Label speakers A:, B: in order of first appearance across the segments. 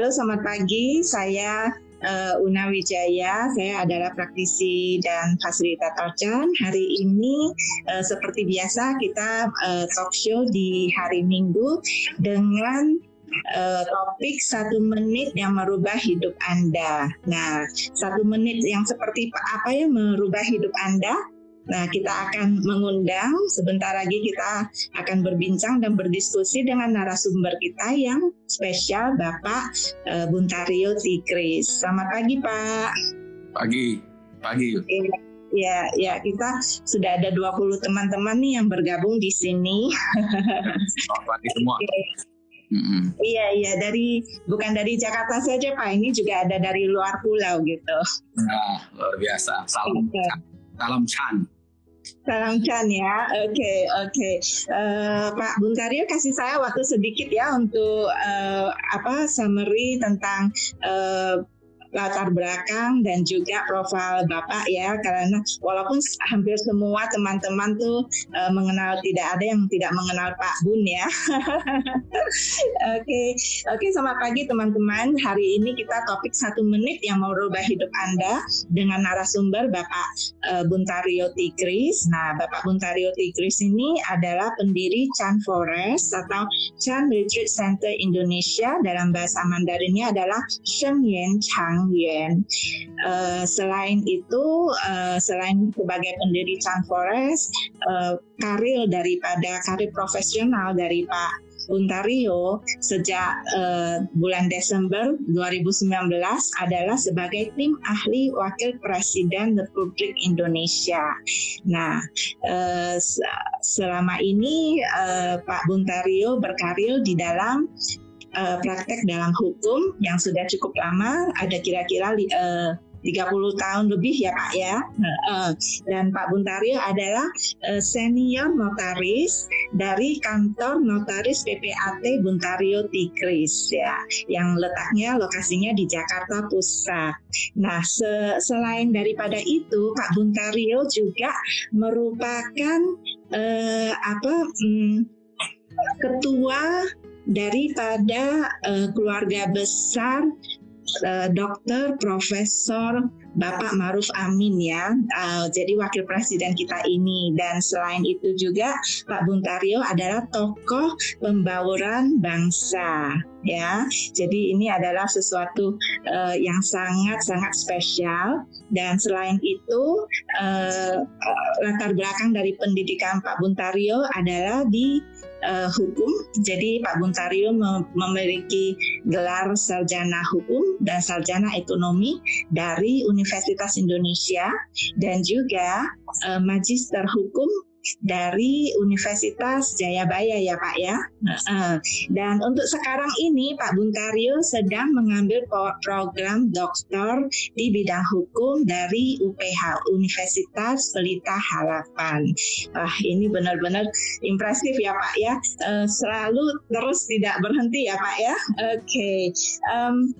A: halo selamat pagi. Saya uh, Una Wijaya. Saya adalah praktisi dan fasilitator CHAN. Hari ini uh, seperti biasa kita uh, talk show di hari Minggu dengan uh, topik satu menit yang merubah hidup Anda. Nah, satu menit yang seperti apa yang merubah hidup Anda? Nah, kita akan mengundang sebentar lagi kita akan berbincang dan berdiskusi dengan narasumber kita yang spesial Bapak uh, Buntario Tigris. Selamat pagi, Pak.
B: Pagi. Pagi.
A: Ya, ya kita sudah ada 20 teman-teman nih yang bergabung di sini.
B: Selamat pagi semua.
A: Mm-hmm. Iya iya dari bukan dari Jakarta saja Pak ini juga ada dari luar pulau gitu.
B: Nah luar biasa salam okay. Salam Chan.
A: Salam Chan ya, oke okay, oke. Okay. Uh, eh, Pak Buntario kasih saya waktu sedikit ya untuk uh, apa summary tentang uh, latar belakang dan juga profil Bapak ya karena walaupun hampir semua teman-teman tuh uh, mengenal tidak ada yang tidak mengenal Pak Bun ya. Oke, oke okay. selamat pagi teman-teman. Hari ini kita topik satu menit yang mau rubah hidup Anda dengan narasumber Bapak uh, Buntario Tigris. Nah, Bapak Buntario Tigris ini adalah pendiri Chan Forest atau Chan Retreat Center Indonesia dalam bahasa Mandarinnya adalah Sheng Yan Chang Yuan. Uh, selain itu, uh, selain sebagai pendiri Chan Forest, uh, karir daripada karir profesional dari Pak Untario sejak uh, bulan Desember 2019 adalah sebagai tim ahli wakil presiden Republik Indonesia. Nah, uh, selama ini uh, Pak Buntario berkarir di dalam uh, praktek dalam hukum yang sudah cukup lama, ada kira-kira uh, 30 tahun lebih ya Pak ya. Dan Pak Buntario adalah uh, senior notaris dari kantor notaris PPAT Buntario Tigris ya, yang letaknya lokasinya di Jakarta Pusat. Nah, se selain daripada itu, Pak Buntario juga merupakan uh, apa um, ketua daripada uh, keluarga besar uh, dokter, profesor Bapak Maruf Amin ya, uh, jadi wakil presiden kita ini dan selain itu juga Pak Buntario adalah tokoh pembauran bangsa ya. Jadi ini adalah sesuatu uh, yang sangat sangat spesial dan selain itu uh, latar belakang dari pendidikan Pak Buntario adalah di uh, hukum. Jadi Pak Buntario memiliki gelar sarjana hukum dan sarjana ekonomi dari Universitas Indonesia dan juga uh, magister hukum dari Universitas Jayabaya ya Pak ya. Dan untuk sekarang ini Pak Buntario sedang mengambil program doktor di bidang hukum dari UPH Universitas Pelita Harapan. Wah ini benar-benar impresif ya Pak ya. Eh, selalu terus tidak berhenti ya Pak ya. Oke, okay. um,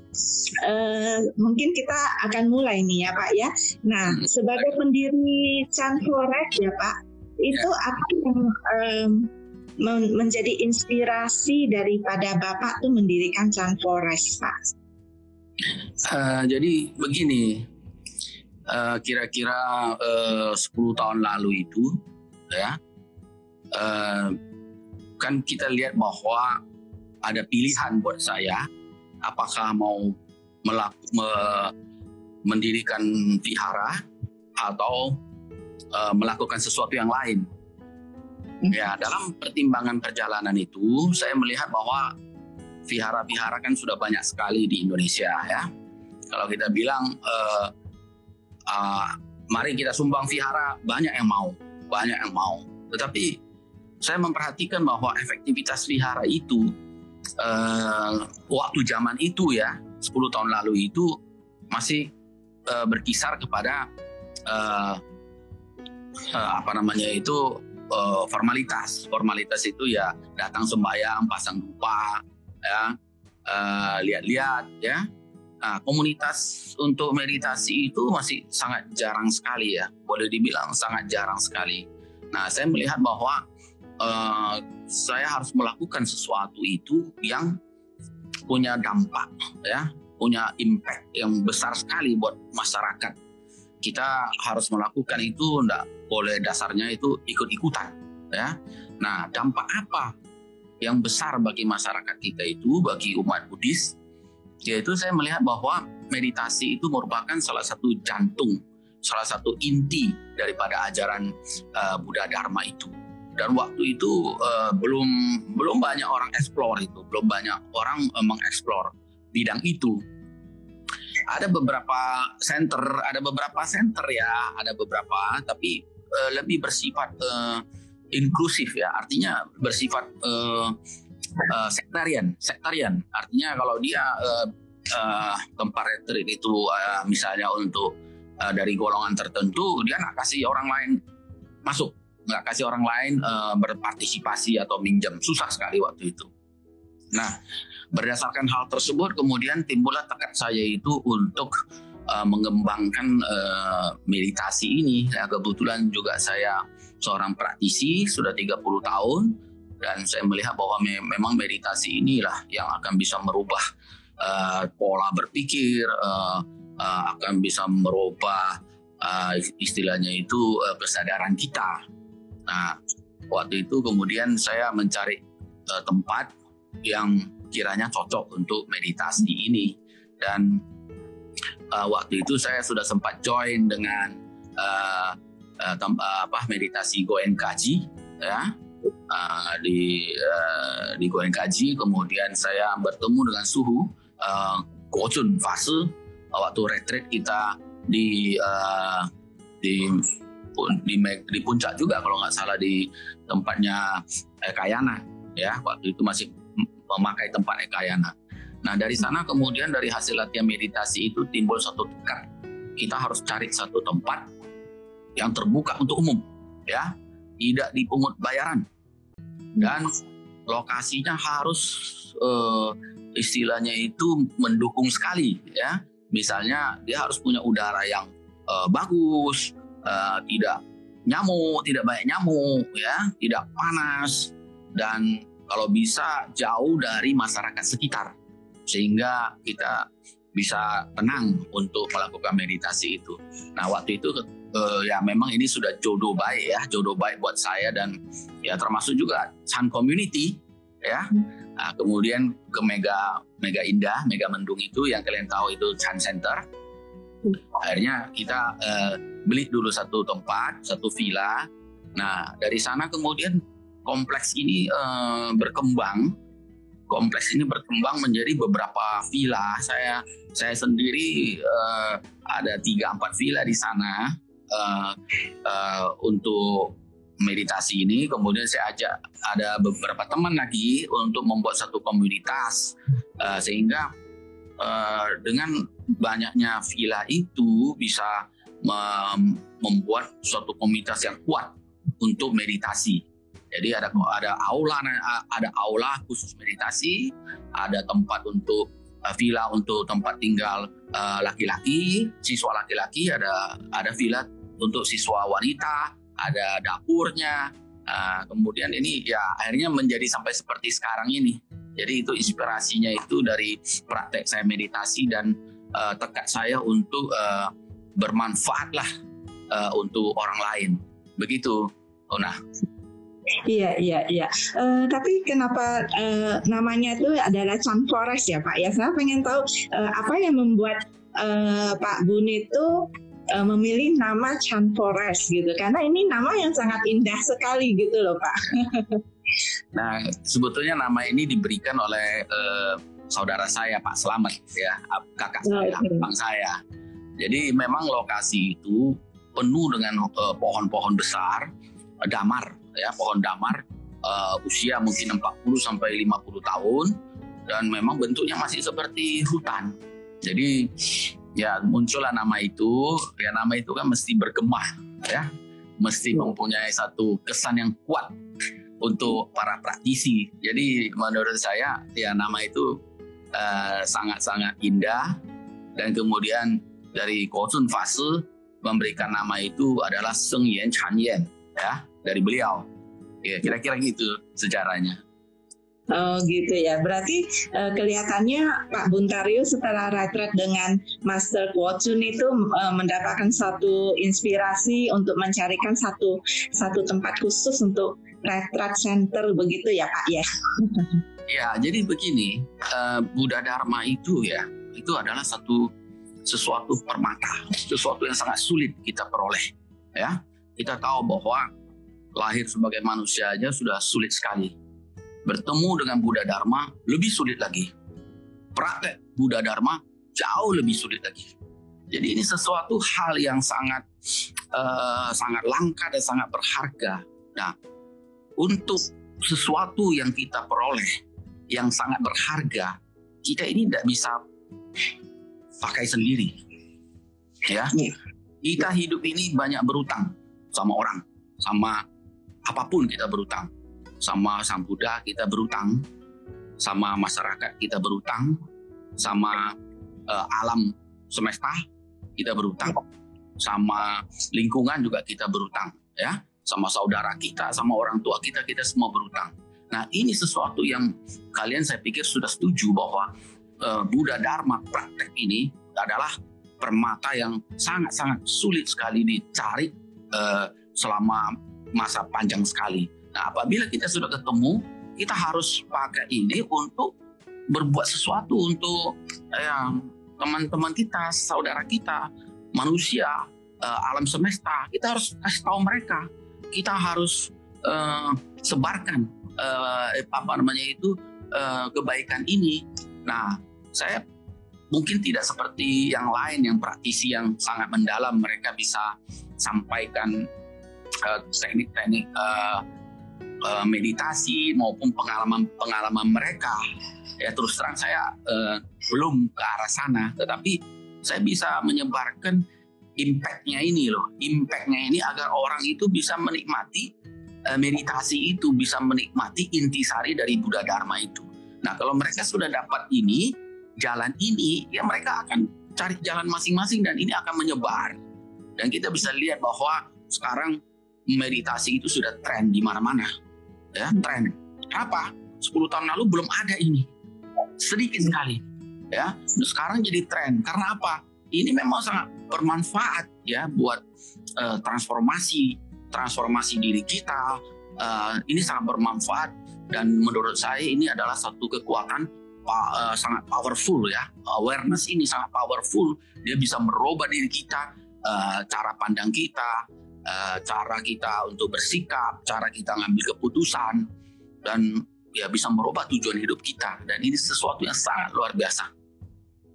A: uh, mungkin kita akan mulai nih ya Pak ya. Nah sebagai pendiri Chan ya Pak itu apa yang um, menjadi inspirasi daripada Bapak tuh mendirikan Chan Forest, Pak?
B: Uh, jadi begini, uh, kira-kira uh, 10 tahun lalu itu, ya, uh, kan kita lihat bahwa ada pilihan buat saya, apakah mau melaku, me, mendirikan vihara atau uh, melakukan sesuatu yang lain. Hmm. Ya, dalam pertimbangan perjalanan itu saya melihat bahwa vihara-vihara kan sudah banyak sekali di Indonesia ya. Kalau kita bilang uh, uh, mari kita sumbang vihara, banyak yang mau, banyak yang mau. Tetapi saya memperhatikan bahwa efektivitas vihara itu uh, waktu zaman itu ya, 10 tahun lalu itu masih uh, berkisar kepada uh, uh, apa namanya itu uh, formalitas. Formalitas itu ya datang sembahyang, pasang dupa, ya uh, lihat-lihat, ya. Nah, komunitas untuk meditasi itu masih sangat jarang sekali ya, boleh dibilang sangat jarang sekali. Nah, saya melihat bahwa uh, saya harus melakukan sesuatu itu yang punya dampak ya punya impact yang besar sekali buat masyarakat kita harus melakukan itu enggak boleh dasarnya itu ikut-ikutan ya. Nah dampak apa yang besar bagi masyarakat kita itu bagi umat Buddhis yaitu saya melihat bahwa meditasi itu merupakan salah satu jantung salah satu inti daripada ajaran uh, Buddha Dharma itu. Dan waktu itu uh, belum belum banyak orang explore itu belum banyak orang uh, mengeksplor bidang itu ada beberapa center ada beberapa center ya ada beberapa tapi uh, lebih bersifat uh, inklusif ya. Artinya bersifat uh, uh, sektarian sektarian. Artinya kalau dia uh, uh, tempat retreat itu uh, misalnya untuk uh, dari golongan tertentu dia nggak kasih orang lain masuk. Nggak kasih orang lain uh, berpartisipasi atau minjam susah sekali waktu itu. Nah berdasarkan hal tersebut kemudian timbullah tekad saya itu untuk uh, mengembangkan uh, meditasi ini. Ya, kebetulan juga saya seorang praktisi sudah 30 tahun dan saya melihat bahwa me memang meditasi inilah yang akan bisa merubah uh, pola berpikir, uh, uh, akan bisa merubah uh, istilahnya itu uh, kesadaran kita Nah, waktu itu kemudian saya mencari uh, tempat yang kiranya cocok untuk meditasi ini. Dan uh, waktu itu saya sudah sempat join dengan uh, uh, apa meditasi Goen Kaji ya. Uh, di uh, di Goen Kaji. Kemudian saya bertemu dengan suhu uh, Gojun fase. Waktu retreat kita di uh, di di, di puncak juga kalau nggak salah di tempatnya Ekayana ya. Waktu itu masih memakai tempat Ekayana. Nah dari sana kemudian dari hasil latihan meditasi itu timbul satu tekad kita harus cari satu tempat yang terbuka untuk umum ya. Tidak dipungut bayaran. Dan lokasinya harus uh, istilahnya itu mendukung sekali ya. Misalnya dia harus punya udara yang uh, bagus uh, tidak nyamuk, tidak banyak nyamuk, ya, tidak panas, dan kalau bisa jauh dari masyarakat sekitar, sehingga kita bisa tenang untuk melakukan meditasi itu. Nah waktu itu uh, ya memang ini sudah jodoh baik ya, jodoh baik buat saya dan ya termasuk juga Chan Community ya. Nah, kemudian ke Mega Mega Indah, Mega Mendung itu yang kalian tahu itu Chan Center. Akhirnya kita uh, beli dulu satu tempat, satu villa. Nah, dari sana kemudian kompleks ini uh, berkembang. Kompleks ini berkembang menjadi beberapa villa. Saya saya sendiri uh, ada tiga empat villa di sana uh, uh, untuk meditasi ini. Kemudian saya ajak ada beberapa teman lagi untuk membuat satu komunitas uh, sehingga uh, dengan banyaknya villa itu bisa membuat suatu komunitas yang kuat untuk meditasi. Jadi ada ada aula ada aula khusus meditasi, ada tempat untuk uh, villa untuk tempat tinggal uh, laki-laki, uh, siswa laki-laki, ada ada villa untuk siswa wanita, ada dapurnya. Uh, kemudian ini ya akhirnya menjadi sampai seperti sekarang ini. Jadi itu inspirasinya itu dari praktek saya meditasi dan uh, tekad saya untuk uh, bermanfaatlah uh, untuk orang lain. Begitu, Ona.
A: Iya, iya, iya. Uh, tapi kenapa uh, namanya itu adalah Chan Forest ya Pak? Ya, saya pengen tahu uh, apa yang membuat uh, Pak Bun itu uh, memilih nama Chan Forest gitu. Karena ini nama yang sangat indah sekali gitu loh Pak.
B: nah, sebetulnya nama ini diberikan oleh uh, saudara saya Pak Slamet ya, kakak saya, oh, abang saya. Jadi memang lokasi itu penuh dengan uh, pohon-pohon besar, uh, damar ya, pohon damar uh, usia mungkin 40 sampai 50 tahun dan memang bentuknya masih seperti hutan. Jadi ya muncullah nama itu, ya nama itu kan mesti bergema ya, mesti iya. mempunyai satu kesan yang kuat untuk para praktisi. Jadi menurut saya ya nama itu sangat-sangat uh, indah dan kemudian dari Gozun Fase memberikan nama itu adalah Seng Yan Chan Yan ya dari beliau. Ya kira-kira gitu sejarahnya.
A: Oh gitu ya. Berarti uh, kelihatannya Pak Buntario setelah retret dengan Master Kwotsun itu uh, mendapatkan satu inspirasi untuk mencarikan satu satu tempat khusus untuk retret center begitu ya Pak ya.
B: ya, jadi begini, uh, Buddha Dharma itu ya, itu adalah satu sesuatu permata, sesuatu yang sangat sulit kita peroleh. Ya, kita tahu bahwa lahir sebagai manusia aja sudah sulit sekali bertemu dengan Buddha Dharma lebih sulit lagi. Praktek Buddha Dharma jauh lebih sulit lagi. Jadi ini sesuatu hal yang sangat uh, sangat langka dan sangat berharga. Nah, untuk sesuatu yang kita peroleh yang sangat berharga, kita ini tidak bisa pakai sendiri. Ya, iya. kita hidup ini banyak berutang sama orang, sama apa pun kita berutang sama Sang Buddha kita berutang, sama masyarakat kita berutang, sama uh, alam semesta kita berutang, sama lingkungan juga kita berutang, ya, sama saudara kita, sama orang tua kita kita semua berutang. Nah ini sesuatu yang kalian saya pikir sudah setuju bahwa uh, Buddha Dharma praktek ini adalah permata yang sangat-sangat sulit sekali dicari uh, selama masa panjang sekali Nah, apabila kita sudah ketemu, kita harus pakai ini untuk berbuat sesuatu untuk yang teman-teman kita, saudara kita, manusia, uh, alam semesta. Kita harus kasih tahu mereka. Kita harus uh, sebarkan uh, apa namanya itu uh, kebaikan ini. Nah, saya mungkin tidak seperti yang lain yang praktisi yang sangat mendalam mereka bisa sampaikan teknik-teknik uh, uh, meditasi maupun pengalaman-pengalaman mereka. Ya terus terang saya uh, belum ke arah sana, tetapi saya bisa menyebarkan impactnya ini loh, impactnya ini agar orang itu bisa menikmati uh, meditasi itu, bisa menikmati intisari dari Buddha Dharma itu. Nah kalau mereka sudah dapat ini, jalan ini, ya mereka akan cari jalan masing-masing dan ini akan menyebar. Dan kita bisa lihat bahwa sekarang meditasi itu sudah tren di mana-mana ya tren. Apa? 10 tahun lalu belum ada ini. Sedikit sekali. Ya, sekarang jadi tren. Karena apa? Ini memang sangat bermanfaat ya buat uh, transformasi transformasi diri kita. Uh, ini sangat bermanfaat dan menurut saya ini adalah satu kekuatan uh, sangat powerful ya. Awareness ini sangat powerful. Dia bisa merubah diri kita, uh, cara pandang kita, uh, cara kita untuk bersikap, cara kita ngambil keputusan, dan ya bisa merubah tujuan hidup kita. Dan ini sesuatu yang sangat luar biasa.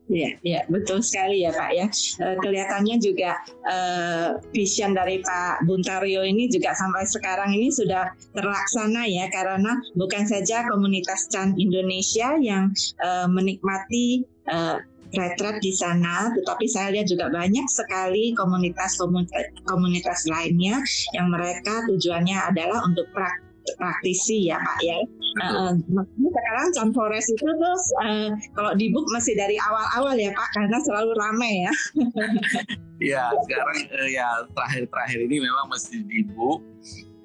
A: Ya, ya betul sekali ya Pak ya. E, kelihatannya juga e, vision dari Pak Buntario ini juga sampai sekarang ini sudah terlaksana ya karena bukan saja komunitas Chan Indonesia yang e, menikmati e, retret di sana, tetapi saya lihat juga banyak sekali komunitas-komunitas lainnya yang mereka tujuannya adalah untuk praktisi ya Pak ya. Uh, sekarang John Forest itu terus uh, kalau di book masih dari awal-awal ya Pak karena selalu ramai ya.
B: ya sekarang uh, ya terakhir-terakhir ini memang masih di book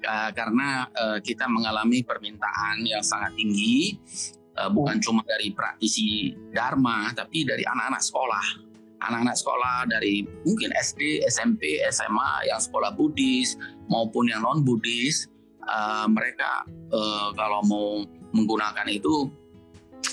B: uh, karena uh, kita mengalami permintaan yang sangat tinggi bukan hmm. cuma dari praktisi dharma tapi dari anak-anak sekolah. Anak-anak sekolah dari mungkin SD, SMP, SMA yang sekolah Buddhis maupun yang non Buddhis uh, mereka uh, kalau mau menggunakan itu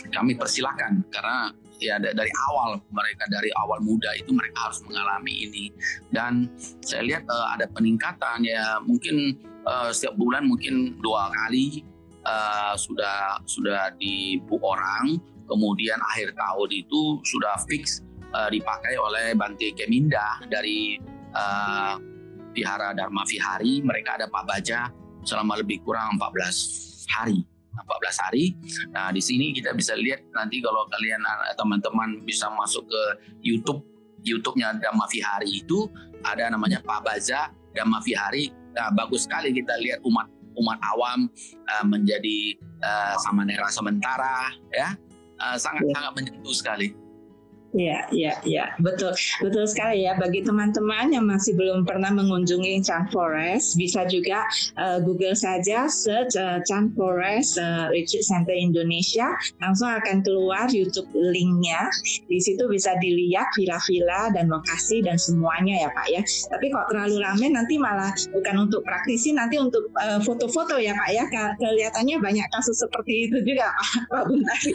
B: kami persilahkan. Karena ya dari awal mereka dari awal muda itu mereka harus mengalami ini. Dan saya lihat uh, ada peningkatan ya mungkin uh, setiap bulan mungkin dua kali uh, sudah sudah dibu orang, kemudian akhir tahun itu sudah fix uh, dipakai oleh Bante Keminda dari uh, Dharma Vihari. Mereka ada Pak Baja selama lebih kurang 14 hari. 14 hari. Nah, di sini kita bisa lihat nanti kalau kalian teman-teman bisa masuk ke YouTube YouTube-nya Dhamma Vihari itu ada namanya Pak Baja Dhamma Vihari. Nah, bagus sekali kita lihat umat umat awam uh, menjadi uh, samanera sementara ya uh, sangat ya. sangat menyentuh sekali.
A: Iya, iya, iya, betul, betul sekali ya. Bagi teman-teman yang masih belum pernah mengunjungi Chan Forest, bisa juga uh, Google saja search uh, Chan Forest uh, Retreat Center Indonesia, langsung akan keluar YouTube linknya. Di situ bisa dilihat villa-villa dan lokasi dan semuanya ya Pak ya. Tapi kok terlalu ramai nanti malah bukan untuk praktisi, nanti untuk foto-foto uh, ya Pak ya. Kelihatannya banyak kasus seperti itu juga Pak, Pak Buntari.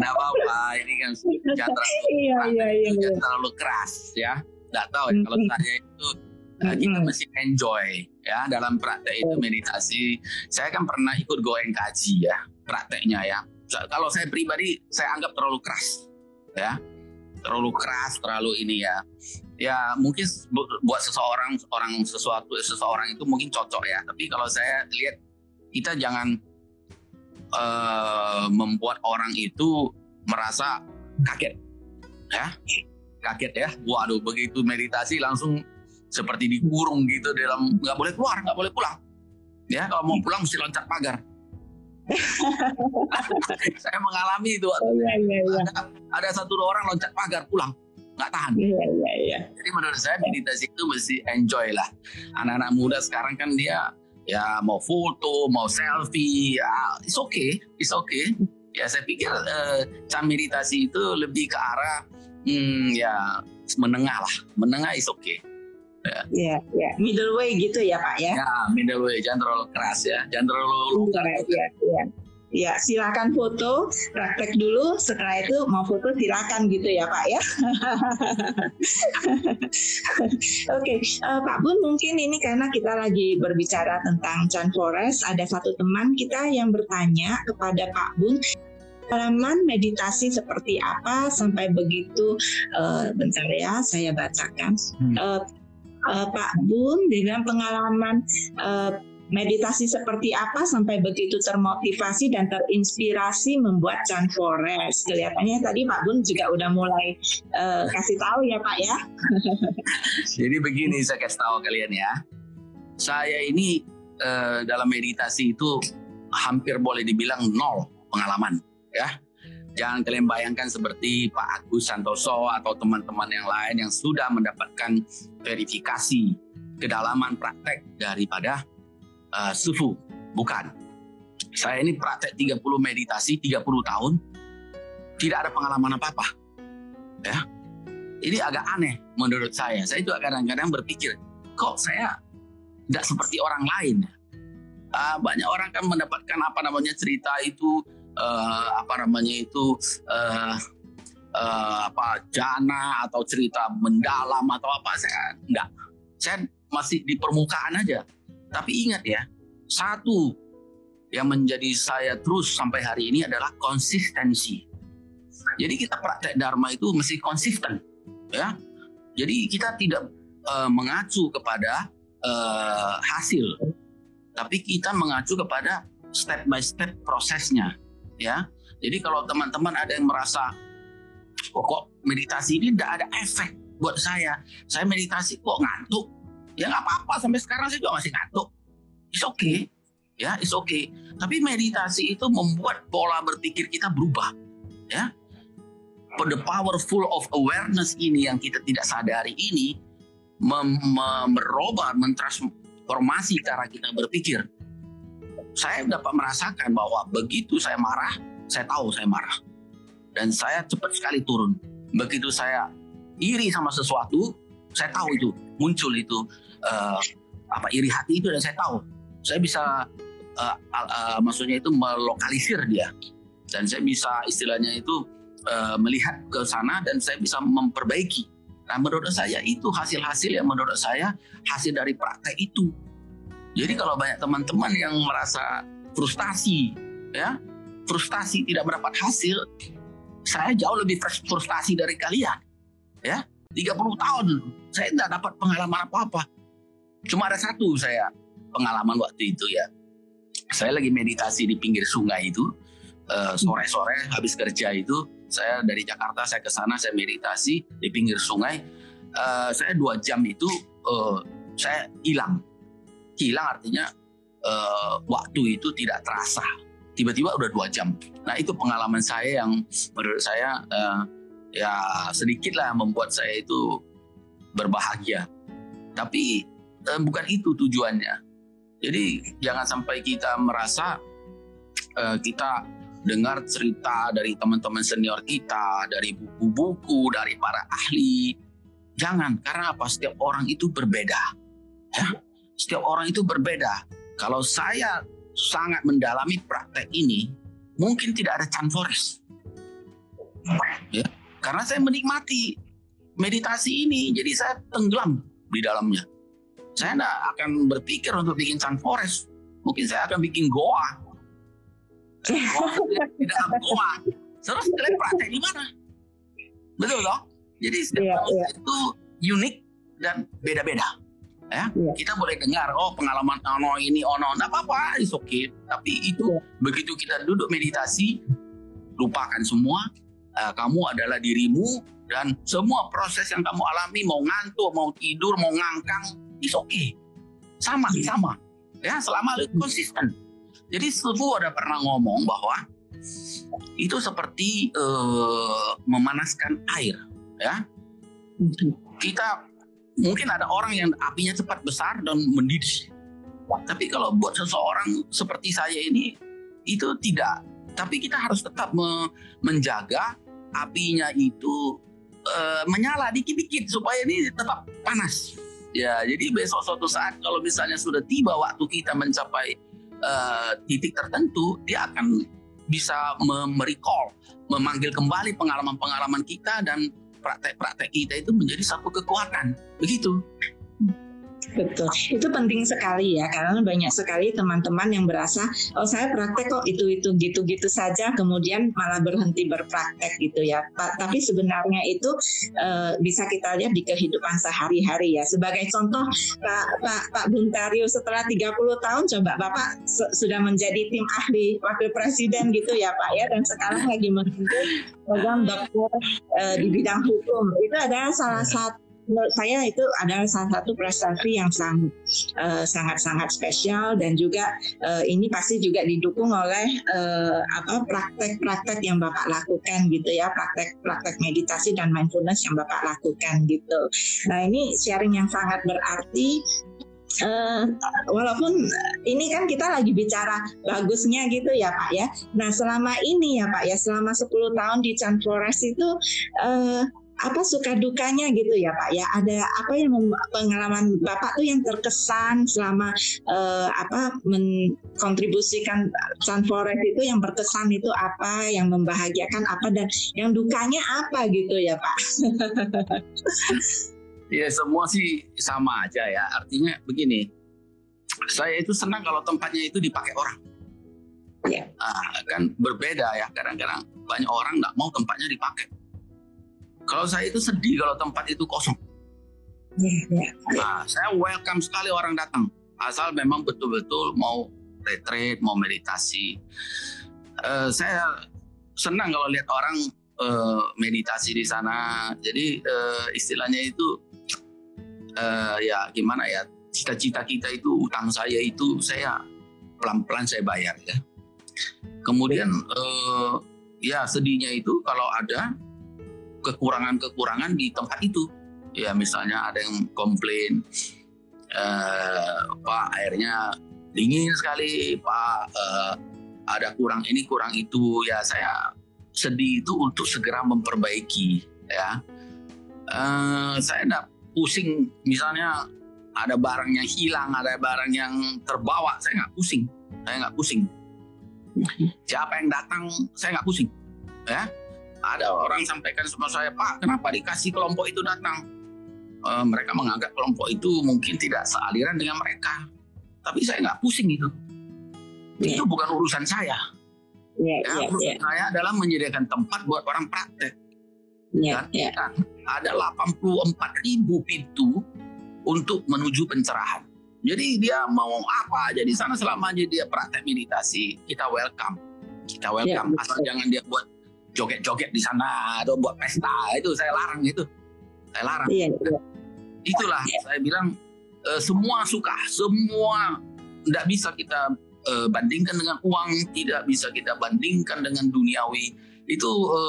B: Nah, apa-apa, ini kan sejahtera
A: iya, iya, iya,
B: iya. terlalu keras ya. Nggak tahu ya kalau saya itu uh, kita mesti enjoy ya dalam praktek itu meditasi. Saya kan pernah ikut goeng kaji ya prakteknya ya. Kalau saya pribadi saya anggap terlalu keras ya. Terlalu keras terlalu ini ya. Ya mungkin buat seseorang orang sesuatu seseorang itu mungkin cocok ya. Tapi kalau saya lihat kita jangan uh, membuat orang itu merasa kaget ya. Kaget ya. Waduh begitu meditasi langsung seperti dikurung gitu dalam nggak boleh keluar nggak boleh pulang. Ya kalau mau pulang mesti loncat pagar. Saya mengalami itu oh, iya, iya, iya. Ada, ada satu orang loncat pagar pulang. Nggak tahan. Iya, iya, iya. jadi menurut saya meditasi itu mesti enjoy lah. Anak-anak muda sekarang kan dia ya mau foto mau selfie ya it's okay it's okay ya saya pikir uh, meditasi itu lebih ke arah hmm, ya menengah lah. Menengah is okay.
A: Ya. Yeah, yeah. middle way gitu ya pak ya?
B: Ya middle way. Jangan terlalu keras ya. Jangan terlalu longgar.
A: ya, ya, ya. Ya, silakan foto, praktek dulu. Setelah itu mau foto silakan gitu ya, Pak ya. Oke, okay. uh, eh, Pak Bun mungkin ini karena kita lagi berbicara tentang Chan Forest, ada satu teman kita yang bertanya kepada Pak Bun pengalaman meditasi seperti apa sampai begitu uh, bentar ya saya bacakan hmm. uh, uh, Pak Bun dengan pengalaman uh, meditasi seperti apa sampai begitu termotivasi dan terinspirasi membuat Chan Forest. Kelihatannya tadi Pak Bun juga udah mulai uh, kasih tahu ya Pak ya.
B: Jadi begini saya kasih tahu kalian ya. Saya ini uh, dalam meditasi itu hampir boleh dibilang nol pengalaman ya. Jangan kalian bayangkan seperti Pak Agus Santoso atau teman-teman yang lain yang sudah mendapatkan verifikasi kedalaman praktek daripada uh, sufu. Bukan. Saya ini praktek 30 meditasi 30 tahun tidak ada pengalaman apa-apa. Ya. Ini agak aneh menurut saya. Saya juga kadang-kadang berpikir, kok saya tidak seperti orang lain. Uh, banyak orang kan mendapatkan apa namanya cerita itu uh, apa namanya itu uh, uh, apa jana atau cerita mendalam atau apa saya enggak saya masih di permukaan aja tapi ingat ya satu yang menjadi saya terus sampai hari ini adalah konsistensi. Jadi kita praktek dharma itu mesti konsisten ya. Jadi kita tidak uh, mengacu kepada uh, hasil tapi kita mengacu kepada step by step prosesnya ya. Jadi kalau teman-teman ada yang merasa kok meditasi ini tidak ada efek buat saya, saya meditasi kok ngantuk, ya nggak apa-apa sampai sekarang saya juga masih ngantuk. It's okay, ya it's okay. Tapi meditasi itu membuat pola berpikir kita berubah, ya. The powerful of awareness ini yang kita tidak sadari ini merubah, mentransformasi cara kita berpikir saya dapat merasakan bahwa begitu saya marah, saya tahu saya marah. Dan saya cepat sekali turun. Begitu saya iri sama sesuatu, saya tahu itu muncul itu uh, apa iri hati itu dan saya tahu. Saya bisa uh, uh, maksudnya itu melokalisir dia. Dan saya bisa istilahnya itu uh, melihat ke sana dan saya bisa memperbaiki. Nah menurut saya itu hasil-hasil yang menurut saya hasil dari praktek itu jadi kalau banyak teman-teman yang merasa frustasi, ya, frustasi tidak mendapat hasil, saya jauh lebih frustasi dari kalian. Ya, 30 tahun saya tidak dapat pengalaman apa-apa. Cuma ada satu saya pengalaman waktu itu ya. Saya lagi meditasi di pinggir sungai itu, eh, sore-sore habis kerja itu, saya dari Jakarta saya ke sana saya meditasi di pinggir sungai. Uh, saya dua jam itu uh, saya hilang hilang artinya uh, waktu itu tidak terasa tiba-tiba udah dua jam nah itu pengalaman saya yang menurut saya uh, ya sedikitlah membuat saya itu berbahagia. Tapi eh, bukan itu tujuannya. Jadi jangan sampai kita merasa eh, kita dengar cerita dari teman-teman senior kita, dari buku-buku, dari para ahli. Jangan, karena apa? Setiap orang itu berbeda. Ya, setiap orang itu berbeda. Kalau saya sangat mendalami praktek ini, mungkin tidak ada Chan Forest. Ya, karena saya menikmati meditasi ini, jadi saya tenggelam di dalamnya. Saya tidak akan berpikir untuk bikin Chan Forest. Mungkin saya akan bikin goa di dalam goa. Terus kalian praktek di mana? Betul loh. Jadi setiap yeah, yeah. itu unik dan beda-beda. Ya, yeah. kita boleh dengar oh pengalaman ono ini ono, nggak apa-apa, is okay. Tapi itu yeah. begitu kita duduk meditasi, lupakan semua. Uh, kamu adalah dirimu dan semua proses yang kamu alami mau ngantuk, mau tidur, mau ngangkang, is okay. Sama, yeah. sama. Ya, selama konsisten. Jadi Sefu ada pernah ngomong bahwa itu seperti uh, memanaskan air, ya. Kita mungkin ada orang yang apinya cepat besar dan mendidih. Tapi kalau buat seseorang seperti saya ini itu tidak. Tapi kita harus tetap me menjaga apinya itu uh, menyala dikit-dikit supaya ini tetap panas. Ya, jadi besok suatu saat kalau misalnya sudah tiba waktu kita mencapai uh, titik tertentu dia akan bisa merecall, memanggil kembali pengalaman-pengalaman kita dan praktek-praktek kita itu menjadi satu kekuatan. Begitu.
A: Betul, itu penting sekali ya karena banyak sekali teman-teman yang berasa oh saya praktek kok itu itu gitu gitu saja kemudian malah berhenti berpraktek gitu ya. Pak, tapi sebenarnya itu uh, bisa kita lihat di kehidupan sehari-hari ya. Sebagai contoh Pak Pak Pak Buntario setelah 30 tahun coba Bapak sudah menjadi tim ahli wakil presiden gitu ya Pak ya dan sekarang lagi mengikuti program dokter uh, di bidang hukum. Itu adalah salah iya. satu menurut saya itu adalah salah satu prestasi yang sangat uh, sangat sangat spesial dan juga uh, ini pasti juga didukung oleh uh, apa praktek-praktek yang bapak lakukan gitu ya praktek-praktek meditasi dan mindfulness yang bapak lakukan gitu. Nah ini sharing yang sangat berarti Uh, walaupun ini kan kita lagi bicara bagusnya gitu ya Pak ya. Nah selama ini ya Pak ya selama 10 tahun di Chan Flores itu uh, apa suka dukanya gitu ya Pak ya? Ada apa yang pengalaman Bapak tuh yang terkesan selama uh, apa mengkontribusikan Sunforest itu yang berkesan itu apa yang membahagiakan apa dan yang dukanya apa gitu ya Pak?
B: Ya semua sih sama aja ya. Artinya begini saya itu senang kalau tempatnya itu dipakai orang. Ya. Nah, kan berbeda ya kadang-kadang. Banyak orang nggak mau tempatnya dipakai kalau saya itu sedih kalau tempat itu kosong. Ya, ya. Nah, saya welcome sekali orang datang. Asal memang betul-betul mau retreat, mau meditasi. Uh, saya senang kalau lihat orang uh, meditasi di sana. Jadi uh, istilahnya itu uh, ya gimana ya cita-cita kita itu utang saya itu saya pelan-pelan saya bayar ya. Kemudian uh, ya sedihnya itu kalau ada kekurangan-kekurangan di tempat itu. Ya misalnya ada yang komplain, eh, Pak airnya dingin sekali, Pak eh, ada kurang ini kurang itu. Ya saya sedih itu untuk segera memperbaiki. Ya, eh, saya tidak pusing. Misalnya ada barang yang hilang, ada barang yang terbawa, saya nggak pusing. Saya nggak pusing. Siapa yang datang, saya nggak pusing. Ya, ada orang sampaikan sama saya, Pak, kenapa dikasih kelompok itu datang? E, mereka menganggap kelompok itu mungkin tidak sealiran dengan mereka. Tapi saya nggak pusing itu. Yeah. Itu bukan urusan saya. Yeah, ya, yeah, urusan yeah. saya adalah menyediakan tempat buat orang praktek. Yeah, Dan yeah. Kan, ada 84 ribu pintu untuk menuju pencerahan. Jadi dia mau apa aja di sana selama aja dia praktek meditasi, kita welcome. Kita welcome. Yeah, Asal jangan dia buat joget-joget di sana atau buat pesta itu saya larang itu saya larang iya, iya. itulah iya. saya bilang e, semua suka semua tidak bisa kita e, bandingkan dengan uang tidak bisa kita bandingkan dengan duniawi itu e,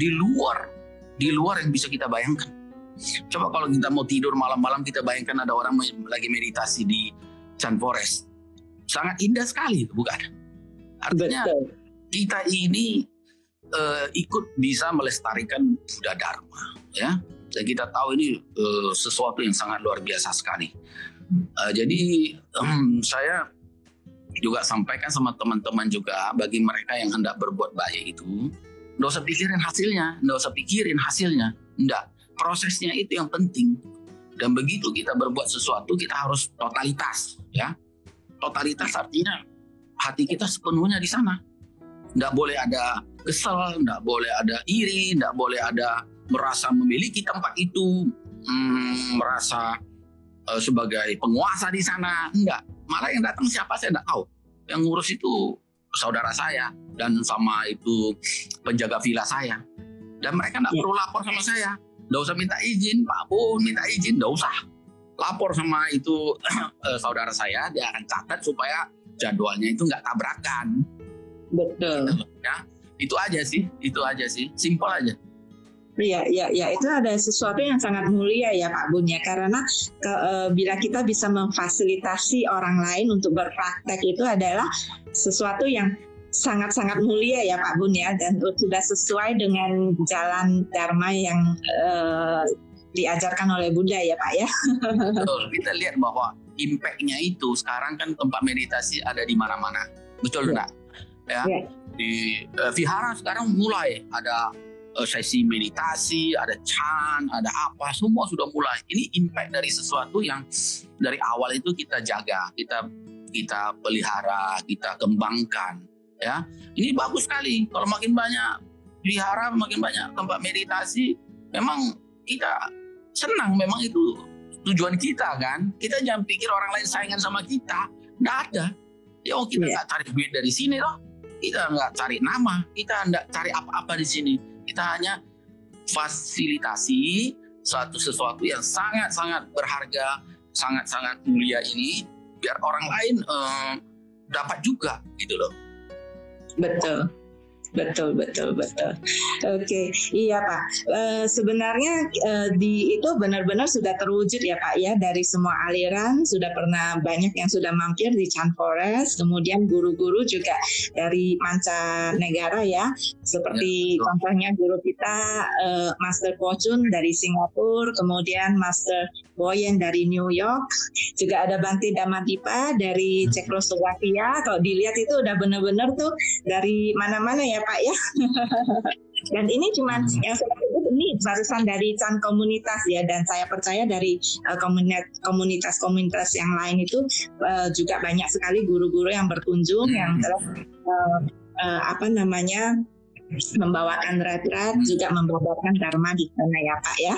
B: di luar di luar yang bisa kita bayangkan. Coba kalau kita mau tidur malam-malam kita bayangkan ada orang lagi meditasi di Chan Forest. Sangat indah sekali, bukan? Artinya Betul. kita ini uh, ikut bisa melestarikan Buddha Dharma, ya. Dan kita tahu ini uh, sesuatu yang sangat luar biasa sekali. Uh, jadi um, saya juga sampaikan sama teman-teman juga bagi mereka yang hendak berbuat baik itu, nggak usah pikirin hasilnya, nggak usah pikirin hasilnya, enggak. Prosesnya itu yang penting. Dan begitu kita berbuat sesuatu, kita harus totalitas, ya. Totalitas artinya hati kita sepenuhnya di sana. Nggak boleh ada kesel, nggak boleh ada iri, nggak boleh ada merasa memiliki tempat itu, hmm, merasa uh, sebagai penguasa di sana, enggak malah yang datang siapa saya tidak tahu. Yang ngurus itu saudara saya dan sama itu penjaga villa saya. Dan mereka tidak ya. perlu lapor sama saya. Tidak usah minta izin Pak Bun minta izin tidak usah. Lapor sama itu eh, saudara saya dia akan catat supaya jadwalnya itu nggak tabrakan.
A: Betul.
B: Gitu, ya itu aja sih itu aja sih simpel aja
A: Iya, iya, iya. Itu ada sesuatu yang sangat mulia ya Pak Bun ya. Karena ke, e, bila kita bisa memfasilitasi orang lain untuk berpraktek itu adalah sesuatu yang sangat-sangat mulia ya Pak Bun ya. Dan sudah sesuai dengan jalan Dharma yang e, diajarkan oleh Bunda ya Pak ya.
B: Betul. Kita lihat bahwa impactnya itu sekarang kan tempat meditasi ada di mana-mana. Betul enggak? Ya. ya. Di uh, vihara sekarang mulai ada uh, sesi meditasi, ada chan, ada apa, semua sudah mulai. Ini impact dari sesuatu yang dari awal itu kita jaga, kita kita pelihara, kita kembangkan, ya. Ini bagus sekali. Kalau makin banyak pelihara, makin banyak tempat meditasi, memang kita senang. Memang itu tujuan kita kan. Kita jangan pikir orang lain saingan sama kita. Nggak ada. Ya oh kita iya. nggak yeah. cari duit dari sini loh. Kita nggak cari nama. Kita nggak cari apa-apa di sini kita hanya fasilitasi suatu sesuatu yang sangat-sangat berharga, sangat-sangat mulia ini biar orang lain um, dapat juga gitu loh.
A: Betul. Betul, betul, betul. Oke, okay. iya Pak. Uh, sebenarnya uh, di itu benar-benar sudah terwujud ya Pak ya dari semua aliran sudah pernah banyak yang sudah mampir di Chan Forest, kemudian guru-guru juga dari mancanegara ya, seperti ya, contohnya guru kita uh, Master Pochun dari Singapura, kemudian Master Boyen dari New York, juga ada Bante Damadipa dari Cekoslovakia. Kalau dilihat itu udah benar-benar tuh dari mana-mana ya Pak ya. dan ini cuma hmm. yang saya sebut ini barusan dari Chan komunitas ya dan saya percaya dari uh, komunitas-komunitas yang lain itu uh, juga banyak sekali guru-guru yang berkunjung hmm. yang telah uh, uh, apa namanya membawakan retret juga membawakan dharma di sana ya Pak ya.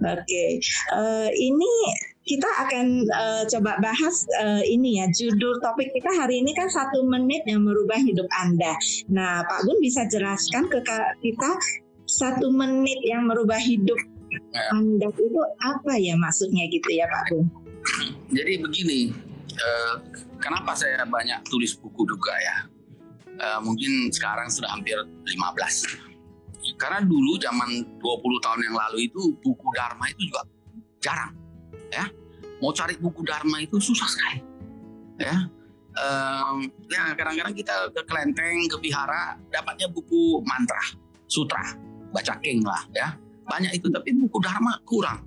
A: Oke, okay. uh, ini kita akan uh, coba bahas uh, ini ya judul topik kita hari ini kan satu menit yang merubah hidup anda. Nah, Pak Gun bisa jelaskan ke kita satu menit yang merubah hidup ya. anda itu apa ya maksudnya gitu ya Pak Gun?
B: Jadi begini, uh, kenapa saya banyak tulis buku juga ya? Uh, mungkin sekarang sudah hampir 15 karena dulu zaman 20 tahun yang lalu itu buku Dharma itu juga jarang. Ya, mau cari buku Dharma itu susah sekali. Ya, um, ya kadang-kadang kita ke kelenteng, ke vihara, dapatnya buku mantra, sutra, baca king lah ya. Banyak itu, tapi buku Dharma kurang.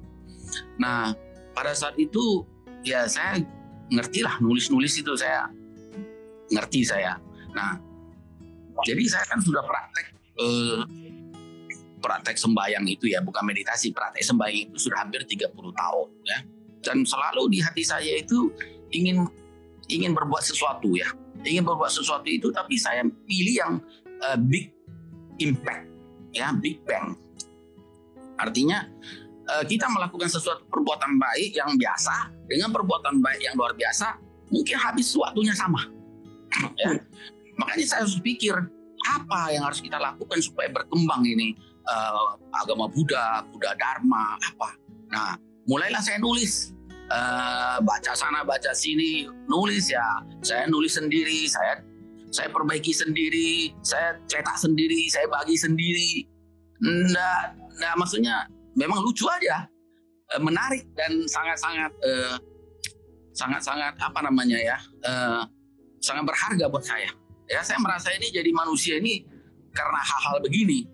B: Nah, pada saat itu ya saya ngerti lah nulis-nulis itu saya ngerti saya. Nah, jadi saya kan sudah praktek uh, praktek sembayang itu ya, bukan meditasi, praktek sembayang itu sudah hampir 30 tahun ya. Dan selalu di hati saya itu ingin ingin berbuat sesuatu ya. Ingin berbuat sesuatu itu tapi saya pilih yang uh, big impact ya, big bang. Artinya uh, kita melakukan sesuatu perbuatan baik yang biasa dengan perbuatan baik yang luar biasa, mungkin habis waktunya sama. ya. Makanya saya harus pikir apa yang harus kita lakukan supaya berkembang ini uh, agama Buddha, Buddha Dharma, apa. Nah, mulailah saya nulis. Uh, baca sana, baca sini, nulis ya. Saya nulis sendiri, saya saya perbaiki sendiri, saya cetak sendiri, saya bagi sendiri. Nggak, nggak maksudnya memang lucu aja, eh, menarik dan sangat-sangat eh, sangat-sangat apa namanya ya, eh, sangat berharga buat saya. Ya saya merasa ini jadi manusia ini karena hal-hal begini.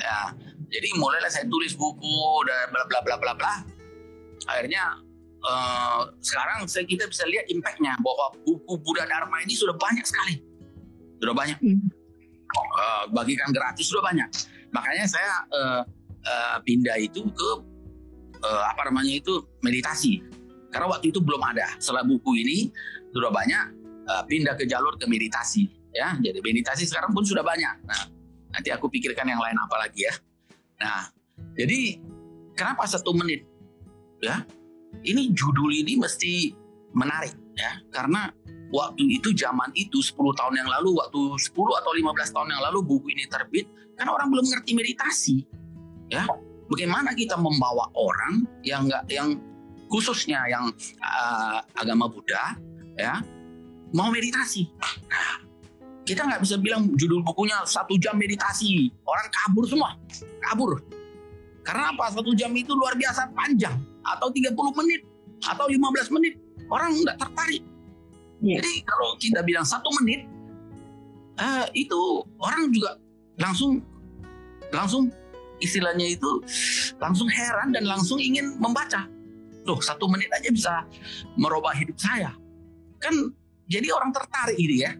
B: Ya, jadi mulailah saya tulis buku dan bla bla bla bla bla. Akhirnya uh, sekarang saya kita bisa lihat impactnya bahwa buku Buddha Dharma ini sudah banyak sekali, sudah banyak. Hmm. Uh, bagikan gratis sudah banyak. Makanya saya uh, uh, pindah itu ke uh, apa namanya itu meditasi. Karena waktu itu belum ada. Setelah buku ini sudah banyak uh, pindah ke jalur ke meditasi. Ya, jadi meditasi sekarang pun sudah banyak. Nah, nanti aku pikirkan yang lain apa lagi ya. Nah, jadi kenapa satu menit? Ya, ini judul ini mesti menarik ya karena waktu itu zaman itu 10 tahun yang lalu waktu 10 atau 15 tahun yang lalu buku ini terbit karena orang belum mengerti meditasi ya bagaimana kita membawa orang yang enggak yang khususnya yang uh, agama Buddha ya mau meditasi nah, kita nggak bisa bilang judul bukunya satu jam meditasi orang kabur semua kabur karena apa satu jam itu luar biasa panjang atau 30 menit atau 15 menit orang nggak tertarik. Yeah. Jadi kalau kita bilang satu menit uh, itu orang juga langsung langsung istilahnya itu langsung heran dan langsung ingin membaca. Tuh satu menit aja bisa merubah hidup saya. Kan jadi orang tertarik ini ya.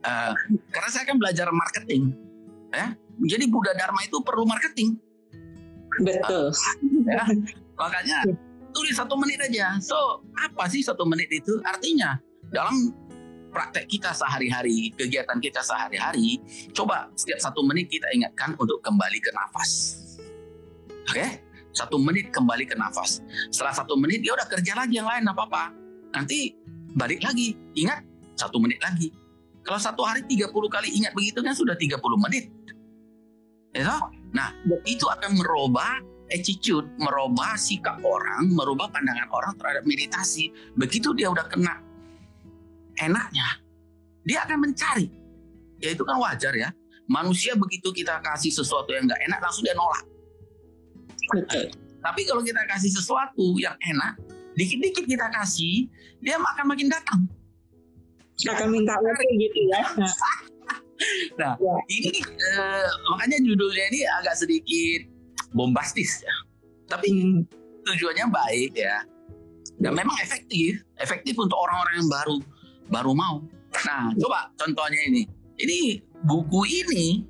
B: Uh, karena saya kan belajar marketing, ya. Jadi Buddha Dharma itu perlu marketing.
A: Betul. Uh,
B: ya. Makanya tulis satu menit aja. So apa sih satu menit itu? Artinya dalam praktek kita sehari-hari, kegiatan kita sehari-hari, coba setiap satu menit kita ingatkan untuk kembali ke nafas. Oke? Okay? Satu menit kembali ke nafas. Setelah satu menit dia udah kerja lagi yang lain apa-apa. Nanti balik lagi, ingat satu menit lagi. Kalau satu hari 30 kali ingat begitu kan sudah 30 menit. Ya, nah itu akan merubah attitude, merubah sikap orang, merubah pandangan orang terhadap meditasi. Begitu dia udah kena enaknya, dia akan mencari. Ya itu kan wajar ya. Manusia begitu kita kasih sesuatu yang nggak enak, langsung dia nolak. Betul. Tapi kalau kita kasih sesuatu yang enak, dikit-dikit kita kasih, dia akan makin datang.
A: Akan minta lagi gitu ya.
B: nah, ya. ini eh, makanya judulnya ini agak sedikit bombastis ya. Tapi hmm. tujuannya baik ya. Dan memang efektif, efektif untuk orang-orang yang baru baru mau. Nah, coba contohnya ini. Ini buku ini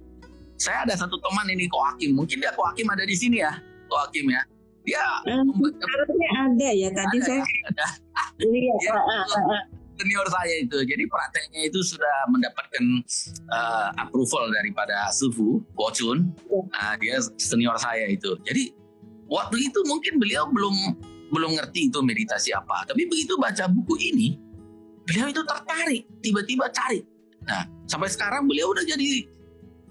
B: saya ada satu teman ini Koakim. Mungkin dia Koakim ada di sini ya. Koakim ya. Dia
A: harusnya ada ya tadi ada, saya ada.
B: lihat. Ya, senior saya itu. Jadi prakteknya itu sudah mendapatkan uh, approval daripada Sufu, Kochun. Uh, dia senior saya itu. Jadi waktu itu mungkin beliau belum belum ngerti itu meditasi apa. Tapi begitu baca buku ini, beliau itu tertarik, tiba-tiba cari. Nah, sampai sekarang beliau udah jadi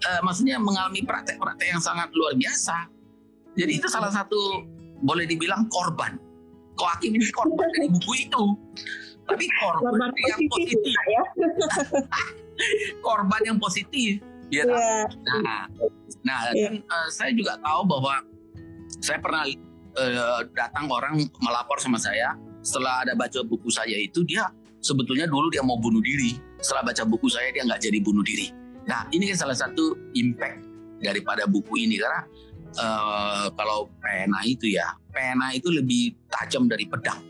B: uh, maksudnya mengalami praktek-praktek yang sangat luar biasa. Jadi itu salah satu boleh dibilang korban. Koakim ini korban dari buku itu tapi korban yang positif ya. korban yang positif. Ya yeah. nah nah yeah. dan uh, saya juga tahu bahwa saya pernah uh, datang orang melapor sama saya. Setelah ada baca buku saya itu dia sebetulnya dulu dia mau bunuh diri. Setelah baca buku saya dia nggak jadi bunuh diri. Nah ini kan salah satu impact daripada buku ini. Karena uh, kalau pena itu ya pena itu lebih tajam dari pedang.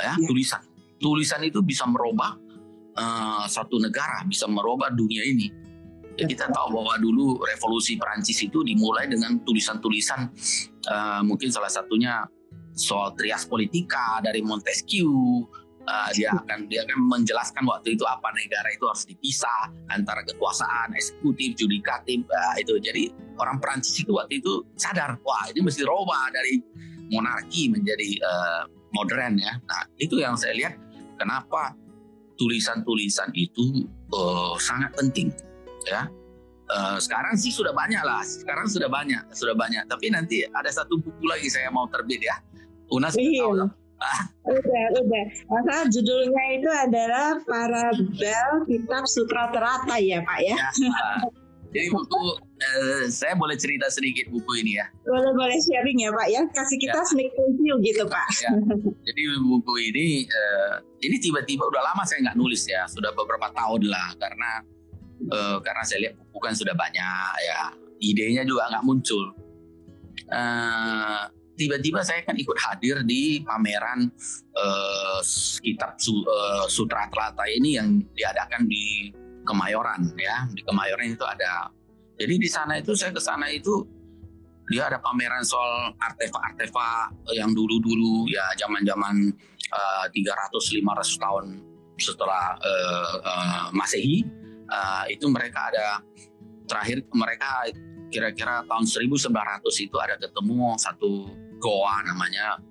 B: Ya, ya. tulisan tulisan itu bisa merubah uh, satu negara, bisa merubah dunia ini. Ya, kita tahu bahwa dulu revolusi Perancis itu dimulai dengan tulisan-tulisan uh, mungkin salah satunya soal trias politika dari Montesquieu. Uh, dia akan dia akan menjelaskan waktu itu apa negara itu harus dipisah antara kekuasaan eksekutif, judikatif uh, itu. Jadi orang Perancis itu waktu itu sadar, wah ini mesti rubah dari monarki menjadi uh, modern ya. Nah itu yang saya lihat Kenapa tulisan-tulisan itu uh, sangat penting, ya. Uh, sekarang sih sudah banyak lah, sekarang sudah banyak, sudah banyak. Tapi nanti ada satu buku lagi saya mau terbit ya. Unas iya. tahu
A: udah, udah. Masa judulnya itu adalah para bel Kitab Sutra Terata ya Pak ya. ya
B: jadi buku uh, saya boleh cerita sedikit buku ini ya.
A: Boleh boleh sharing ya Pak ya. Kasih kita ya. sneak preview gitu Pak. Ya.
B: Jadi buku ini uh, ini tiba-tiba udah lama saya nggak nulis ya, sudah beberapa tahun lah karena uh, karena saya lihat buku kan sudah banyak ya, idenya juga nggak muncul. Uh, tiba-tiba saya kan ikut hadir di pameran uh, kitab su, uh, Sutra Telata ini yang diadakan di Kemayoran ya di Kemayoran itu ada jadi di sana itu saya ke sana itu dia ada pameran soal artefak-artefak yang dulu-dulu ya zaman-zaman uh, 300-500 tahun setelah uh, uh, Masehi uh, itu mereka ada terakhir mereka kira-kira tahun 1900 itu ada ketemu satu goa namanya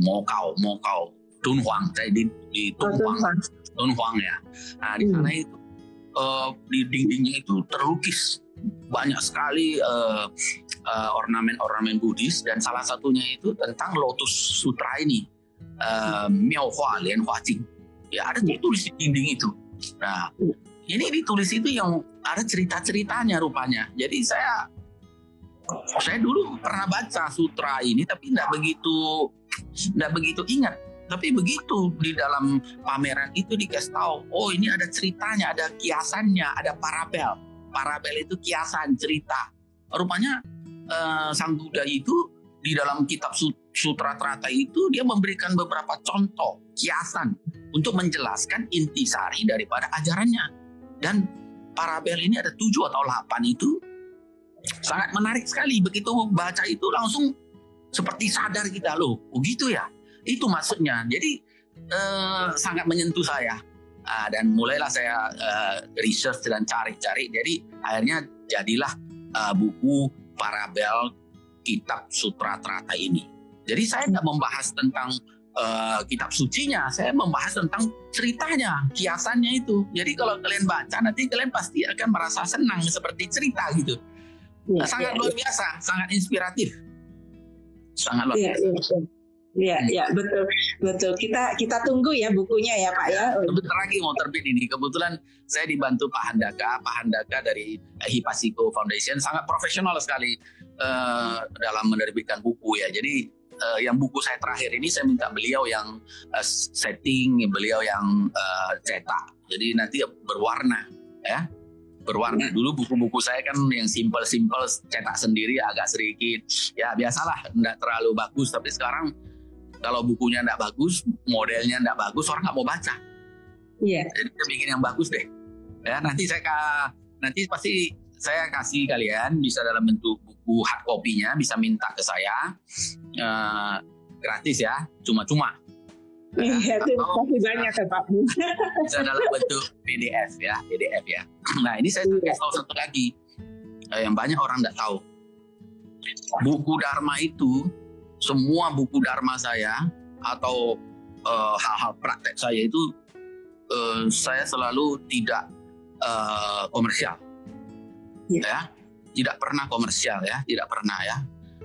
B: Mokau Mokau Dunhuang saya di, di Dunhuang. Dunhuang. Ya. Nah di sana hmm. itu uh, di dindingnya itu terlukis banyak sekali uh, uh, ornamen-ornamen Buddhis dan salah satunya itu tentang Lotus Sutra ini uh, Miao Hua Lian Hua Jing. Ya ada ditulis di dinding itu. Nah ini ditulis itu yang ada cerita-ceritanya rupanya. Jadi saya saya dulu pernah baca sutra ini tapi tidak begitu tidak begitu ingat. Tapi begitu di dalam pameran itu dikasih tahu, oh ini ada ceritanya, ada kiasannya, ada parabel. Parabel itu kiasan cerita. Rupanya eh, sang Buddha itu di dalam kitab Sutra Trata itu dia memberikan beberapa contoh kiasan untuk menjelaskan intisari daripada ajarannya. Dan parabel ini ada tujuh atau delapan itu sangat menarik sekali. Begitu baca itu langsung seperti sadar kita loh, oh gitu ya itu maksudnya. Jadi eh, sangat menyentuh saya. Uh, dan mulailah saya uh, research dan cari-cari. Jadi akhirnya jadilah uh, buku parabel kitab Sutra Trata ini. Jadi saya nggak membahas tentang uh, kitab sucinya, saya membahas tentang ceritanya, kiasannya itu. Jadi kalau kalian baca nanti kalian pasti akan merasa senang seperti cerita gitu. Ya, sangat ya, luar ya. biasa, sangat inspiratif. Sangat luar ya, biasa. Ya,
A: Iya, iya betul, betul. Kita kita tunggu ya bukunya ya Pak ya.
B: Sebentar lagi mau terbit ini. Kebetulan saya dibantu Pak Handaka, Pak Handaka dari Hipasiko Foundation sangat profesional sekali uh, dalam menerbitkan buku ya. Jadi uh, yang buku saya terakhir ini saya minta beliau yang uh, setting, beliau yang uh, cetak. Jadi nanti berwarna ya berwarna dulu buku-buku saya kan yang simple-simple cetak sendiri agak sedikit ya biasalah tidak terlalu bagus tapi sekarang kalau bukunya tidak bagus, modelnya tidak bagus, orang nggak mau baca. Iya. Yeah. Jadi kita bikin yang bagus deh. Ya nanti saya nanti pasti saya kasih kalian bisa dalam bentuk buku hard copy-nya bisa minta ke saya uh, gratis ya, cuma-cuma.
A: Iya, terima kasih banyak ya Pak.
B: Bisa dalam bentuk PDF ya, PDF ya. Nah ini saya kasih tahu satu lagi uh, yang banyak orang tidak tahu. Buku Dharma itu semua buku dharma saya atau uh, hal-hal praktek saya itu uh, saya selalu tidak uh, komersial yeah. ya tidak pernah komersial ya tidak pernah ya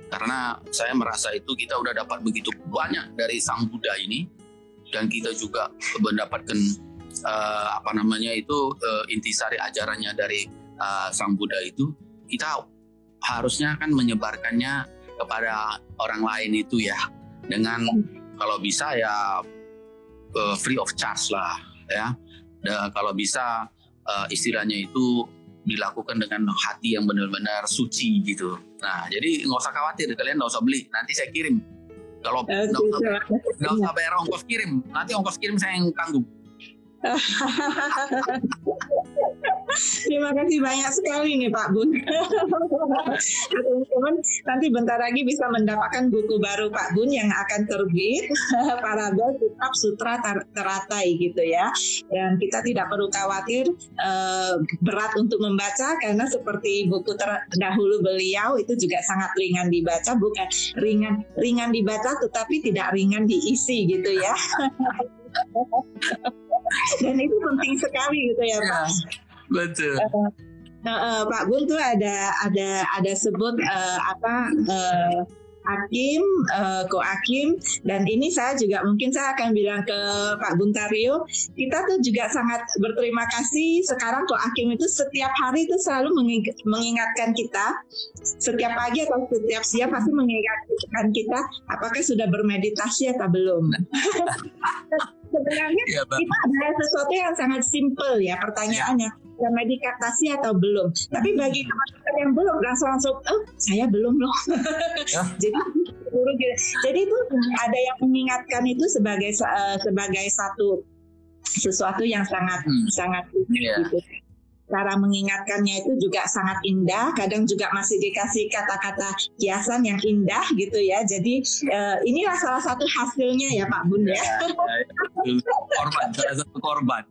B: karena saya merasa itu kita udah dapat begitu banyak dari sang Buddha ini dan kita juga mendapatkan uh, apa namanya itu uh, intisari ajarannya dari uh, sang Buddha itu kita harusnya kan menyebarkannya kepada orang lain itu ya. Dengan kalau bisa ya uh, free of charge lah ya. Dan kalau bisa uh, istilahnya itu dilakukan dengan hati yang benar-benar suci gitu. Nah jadi nggak usah khawatir kalian nggak usah beli. Nanti saya kirim. Kalau nggak usah, usah bayar ongkos kirim. Nanti ongkos kirim saya yang tanggung
A: Terima kasih banyak sekali nih Pak Bun. Teman-teman nanti bentar lagi bisa mendapatkan buku baru Pak Bun yang akan terbit Parabel Kitab Sutra Teratai gitu ya. Dan kita tidak perlu khawatir uh, berat untuk membaca karena seperti buku terdahulu beliau itu juga sangat ringan dibaca, bukan ringan ringan dibaca tetapi tidak ringan diisi gitu ya. Dan itu penting sekali gitu ya Pak.
B: Betul. Uh,
A: uh, Pak Gun tuh ada ada ada sebut uh, apa uh, Hakim, uh, Ko Hakim, dan ini saya juga mungkin saya akan bilang ke Pak Buntario, kita tuh juga sangat berterima kasih sekarang Ko Hakim itu setiap hari itu selalu mengingatkan kita, setiap pagi atau setiap siang pasti mengingatkan kita apakah sudah bermeditasi atau belum. Sebenarnya ya, kita adalah sesuatu yang sangat simpel ya pertanyaannya. Ya sudah medikasi atau belum. Tapi bagi teman-teman yang belum langsung langsung, oh saya belum loh. Ya. jadi jadi itu ada yang mengingatkan itu sebagai uh, sebagai satu sesuatu yang sangat hmm. sangat yeah. gitu cara mengingatkannya itu juga sangat indah. Kadang juga masih dikasih kata-kata kiasan yang indah gitu ya. Jadi uh, inilah salah satu hasilnya ya Pak Bun ya. ya,
B: ya korban, salah satu korban.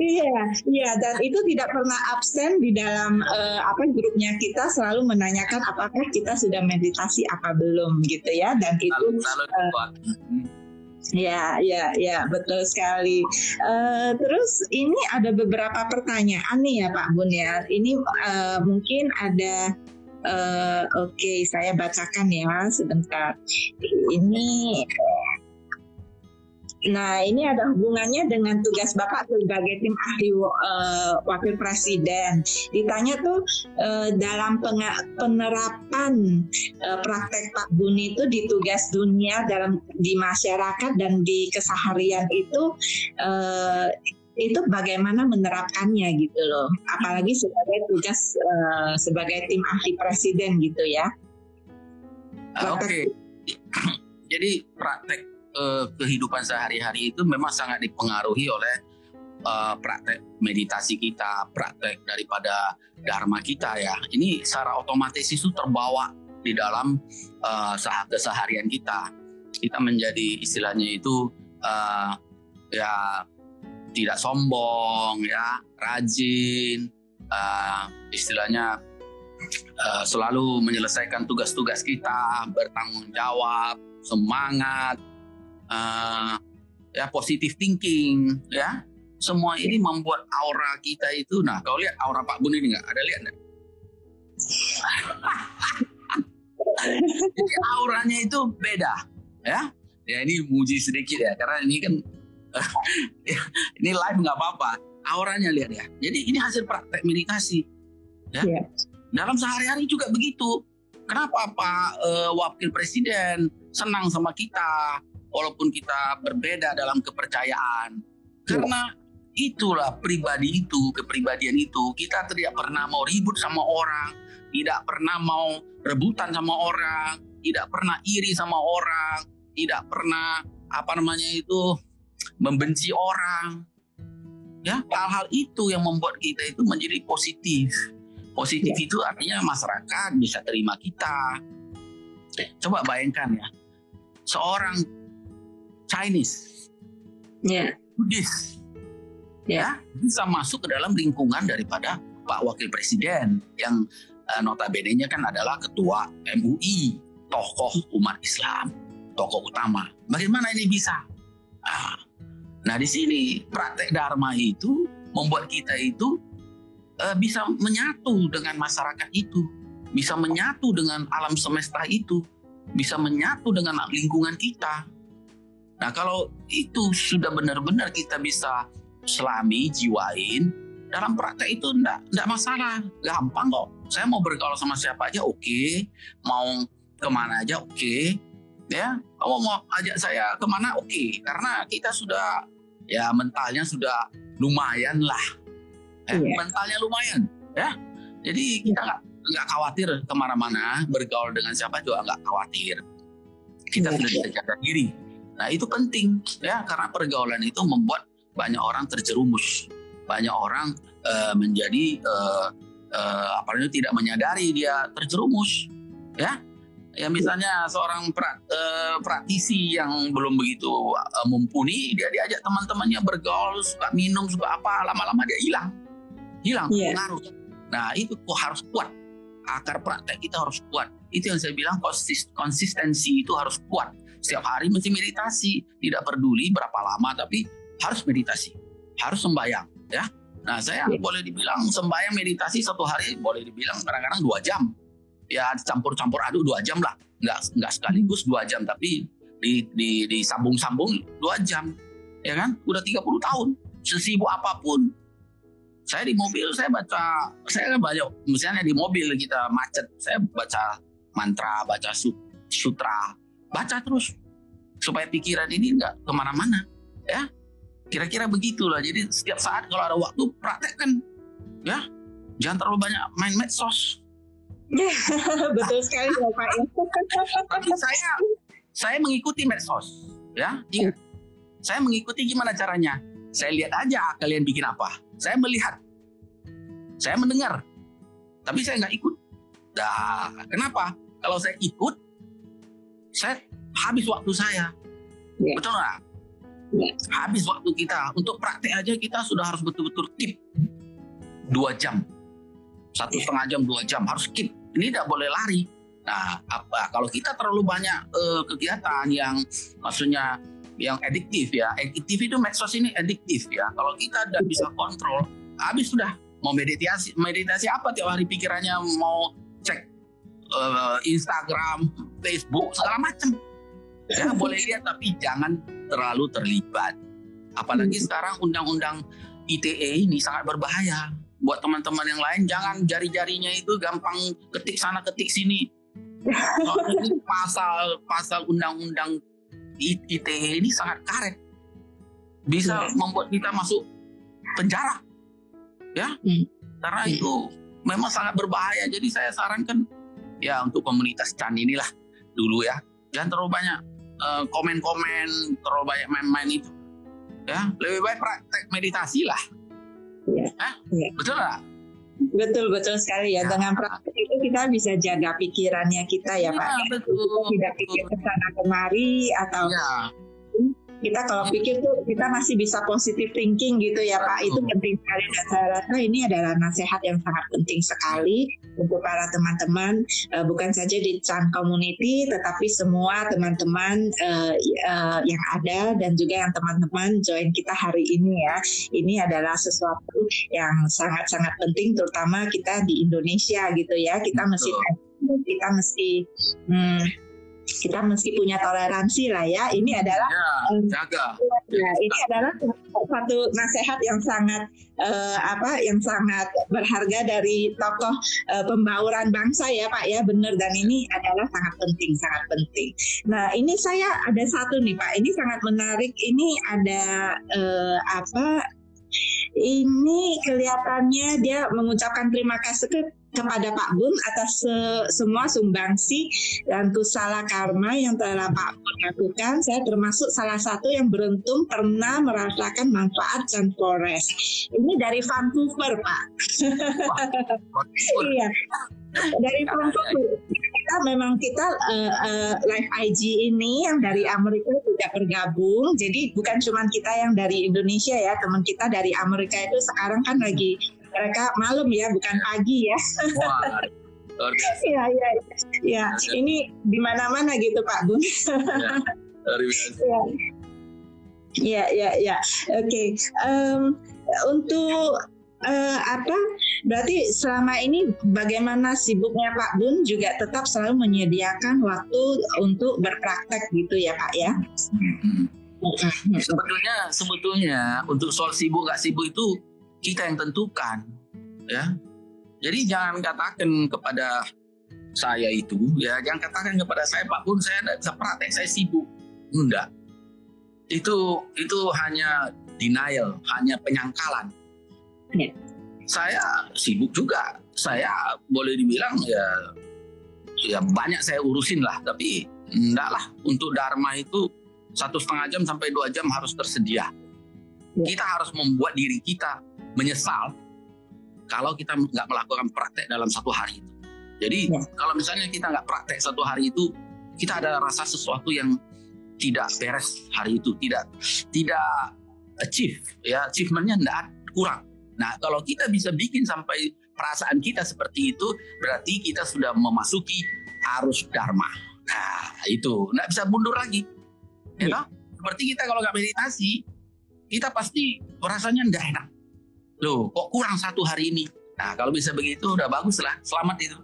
A: iya, iya dan itu tidak pernah absen di dalam uh, apa grupnya kita selalu menanyakan apakah kita sudah meditasi apa belum gitu ya dan itu selalu, uh, Ya, ya, ya, betul sekali. Uh, terus ini ada beberapa pertanyaan nih ya Pak Bun ya. Ini uh, mungkin ada uh, Oke, okay, saya bacakan ya sebentar. Ini Nah, ini ada hubungannya dengan tugas Bapak sebagai tim ahli uh, wakil presiden. Ditanya tuh uh, dalam penerapan uh, praktek Pak Buni itu di tugas dunia dalam di masyarakat dan di keseharian itu uh, itu bagaimana menerapkannya gitu loh. Apalagi sebagai tugas uh, sebagai tim ahli presiden gitu ya.
B: Oke. Okay. Jadi praktek uh, kehidupan sehari-hari itu memang sangat dipengaruhi oleh uh, praktek meditasi kita, praktek daripada dharma kita ya. Ini secara otomatis itu terbawa di dalam uh, keseharian kita. Kita menjadi istilahnya itu uh, ya tidak sombong ya, rajin, uh, istilahnya uh, selalu menyelesaikan tugas-tugas kita, bertanggung jawab, semangat, uh, ya positive thinking ya. Semua ini membuat aura kita itu nah kau lihat aura Pak Bun ini nggak? Ada lihat nggak? Jadi auranya itu beda ya. Ya ini muji sedikit ya karena ini kan ini live nggak apa-apa. Auranya lihat ya. Jadi ini hasil praktek meditasi ya. Yeah. dalam sehari-hari juga begitu. Kenapa Pak uh, Wakil Presiden senang sama kita walaupun kita berbeda dalam kepercayaan. Karena itulah pribadi itu, kepribadian itu, kita tidak pernah mau ribut sama orang, tidak pernah mau rebutan sama orang, tidak pernah iri sama orang, tidak pernah apa namanya itu membenci orang. Ya, hal-hal itu yang membuat kita itu menjadi positif. Positif ya. itu artinya masyarakat bisa terima kita. Coba bayangkan ya, seorang Chinese,
A: yeah.
B: Buddhis, yeah. ya bisa masuk ke dalam lingkungan daripada Pak Wakil Presiden yang uh, notabene-nya kan adalah ketua MUI, tokoh umat Islam, tokoh utama. Bagaimana ini bisa? Nah, nah di sini praktek dharma itu membuat kita itu uh, bisa menyatu dengan masyarakat itu, bisa menyatu dengan alam semesta itu, bisa menyatu dengan lingkungan kita Nah kalau itu sudah benar-benar kita bisa selami, jiwain, dalam praktek itu enggak, enggak masalah, gampang kok. Saya mau bergaul sama siapa aja oke, okay. mau ke mana aja oke, okay. ya. Kamu mau ajak saya ke mana oke, okay. karena kita sudah ya mentalnya sudah lumayan lah, ya, yeah. mentalnya lumayan, ya. Jadi kita nggak nggak khawatir ke mana-mana bergaul dengan siapa juga nggak khawatir. Kita yeah. sudah bisa jaga diri Nah itu penting ya karena pergaulan itu membuat banyak orang terjerumus, banyak orang uh, menjadi uh, uh, apa namanya tidak menyadari dia terjerumus, ya. Ya misalnya seorang pra, uh, praktisi yang belum begitu uh, mumpuni, dia diajak teman-temannya bergaul, suka minum, suka apa, lama-lama dia hilang, hilang yeah. pengaruh. Nah itu kok harus kuat, akar praktek kita harus kuat. Itu yang saya bilang konsistensi itu harus kuat setiap hari mesti meditasi. Tidak peduli berapa lama tapi harus meditasi. Harus sembahyang ya. Nah saya ya. boleh dibilang sembahyang meditasi satu hari boleh dibilang kadang-kadang dua jam. Ya campur-campur aduk dua jam lah. Nggak nggak sekaligus dua jam tapi di di disambung-sambung dua jam ya kan? Udah 30 tahun sesibuk apa pun. Saya di mobil saya baca saya kan banyak misalnya di mobil kita macet saya baca mantra baca sutra baca terus. Supaya pikiran ini nggak ke mana-mana. Ya. Kira-kira begitulah. Jadi setiap saat kalau ada waktu praktekkan. Ya. Jangan terlalu banyak main medsos.
A: Betul sekali ya. Pak
B: tapi saya saya mengikuti medsos. Ya. Iya. Saya mengikuti gimana caranya. Saya lihat aja kalian bikin apa. Saya melihat. Saya mendengar. Tapi saya nggak ikut. Dah, kenapa? Kalau saya ikut saya habis waktu saya. Ya. betul nggak? Ya. habis waktu kita. Untuk praktek aja kita sudah harus betul-betul keep dua jam. Satu ya. setengah jam dua jam. Harus keep. Ini tidak boleh lari. Nah apa? Kalau kita terlalu banyak uh, kegiatan yang maksudnya yang adiktif ya. Adiktif itu medsos ini adiktif ya. Kalau kita tidak bisa kontrol habis sudah. Mau meditasi meditasi apa tiap hari pikirannya mau cek uh, Instagram Facebook segala macam ya boleh lihat tapi jangan terlalu terlibat apalagi hmm. sekarang undang-undang ITE ini sangat berbahaya buat teman-teman yang lain jangan jari-jarinya itu gampang ketik sana ketik sini pasal pasal undang-undang ITE ini sangat karet bisa hmm. membuat kita masuk penjara ya hmm. karena hmm. itu memang sangat berbahaya jadi saya sarankan ya untuk komunitas Chan inilah dulu ya jangan terlalu banyak uh, komen-komen terlalu banyak main-main itu ya lebih baik praktek meditasi lah
A: ya.
B: Eh? ya. betul nggak
A: Betul betul sekali ya. ya. Dengan praktek itu kita bisa jaga pikirannya kita ya, ya Pak.
B: Betul.
A: Kita tidak pikir ke sana kemari atau ya kita kalau pikir tuh kita masih bisa positive thinking gitu ya Pak. Itu penting sekali dan saya rasa ini adalah nasihat yang sangat penting sekali untuk para teman-teman. Uh, bukan saja di Chan Community tetapi semua teman-teman uh, uh, yang ada dan juga yang teman-teman join kita hari ini ya. Ini adalah sesuatu yang sangat-sangat penting terutama kita di Indonesia gitu ya. Kita mesti kita mesti hmm, kita mesti punya toleransi lah ya. Ini adalah
B: ya, jaga.
A: Ya, ini adalah satu nasihat yang sangat uh, apa yang sangat berharga dari tokoh uh, pembauran bangsa ya Pak ya benar dan ini adalah sangat penting sangat penting. Nah ini saya ada satu nih Pak ini sangat menarik ini ada uh, apa ini kelihatannya dia mengucapkan terima kasih ke kepada Pak Bun atas se semua sumbangsi dan kusala karma yang telah Pak Bun lakukan. Saya termasuk salah satu yang beruntung pernah merasakan manfaat Sun Forest. Ini dari Vancouver, Pak. iya. Dari Vancouver. Kita memang kita uh, uh, live IG ini yang dari Amerika tidak bergabung. Jadi bukan cuma kita yang dari Indonesia ya, teman kita dari Amerika itu sekarang kan lagi mereka malam ya bukan pagi ya. Wah. Iya, iya, iya. Ini di mana-mana gitu Pak Bun. Ya, ya, ya. Oke. untuk uh, apa? Berarti selama ini bagaimana sibuknya Pak Bun juga tetap selalu menyediakan waktu untuk berpraktek gitu ya Pak ya?
B: Sebetulnya, sebetulnya untuk soal sibuk nggak sibuk itu kita yang tentukan ya. Jadi jangan katakan kepada saya itu ya jangan katakan kepada saya Pak Bun saya tidak bisa praktek saya sibuk. Enggak. Itu itu hanya denial hanya penyangkalan. Ya. saya sibuk juga. Saya boleh dibilang ya ya banyak saya urusin lah tapi enggak lah. Untuk dharma itu satu setengah jam sampai dua jam harus tersedia. Ya. kita harus membuat diri kita menyesal kalau kita nggak melakukan praktek dalam satu hari itu. Jadi ya. kalau misalnya kita nggak praktek satu hari itu, kita ada rasa sesuatu yang tidak beres hari itu, tidak tidak achieve, ya achievementnya tidak kurang. Nah kalau kita bisa bikin sampai perasaan kita seperti itu, berarti kita sudah memasuki arus dharma. Nah itu nggak bisa mundur lagi, ya. ya. Seperti kita kalau nggak meditasi, kita pasti rasanya tidak enak Loh, kok kurang satu hari ini? Nah, kalau bisa begitu udah bagus lah. Selamat itu.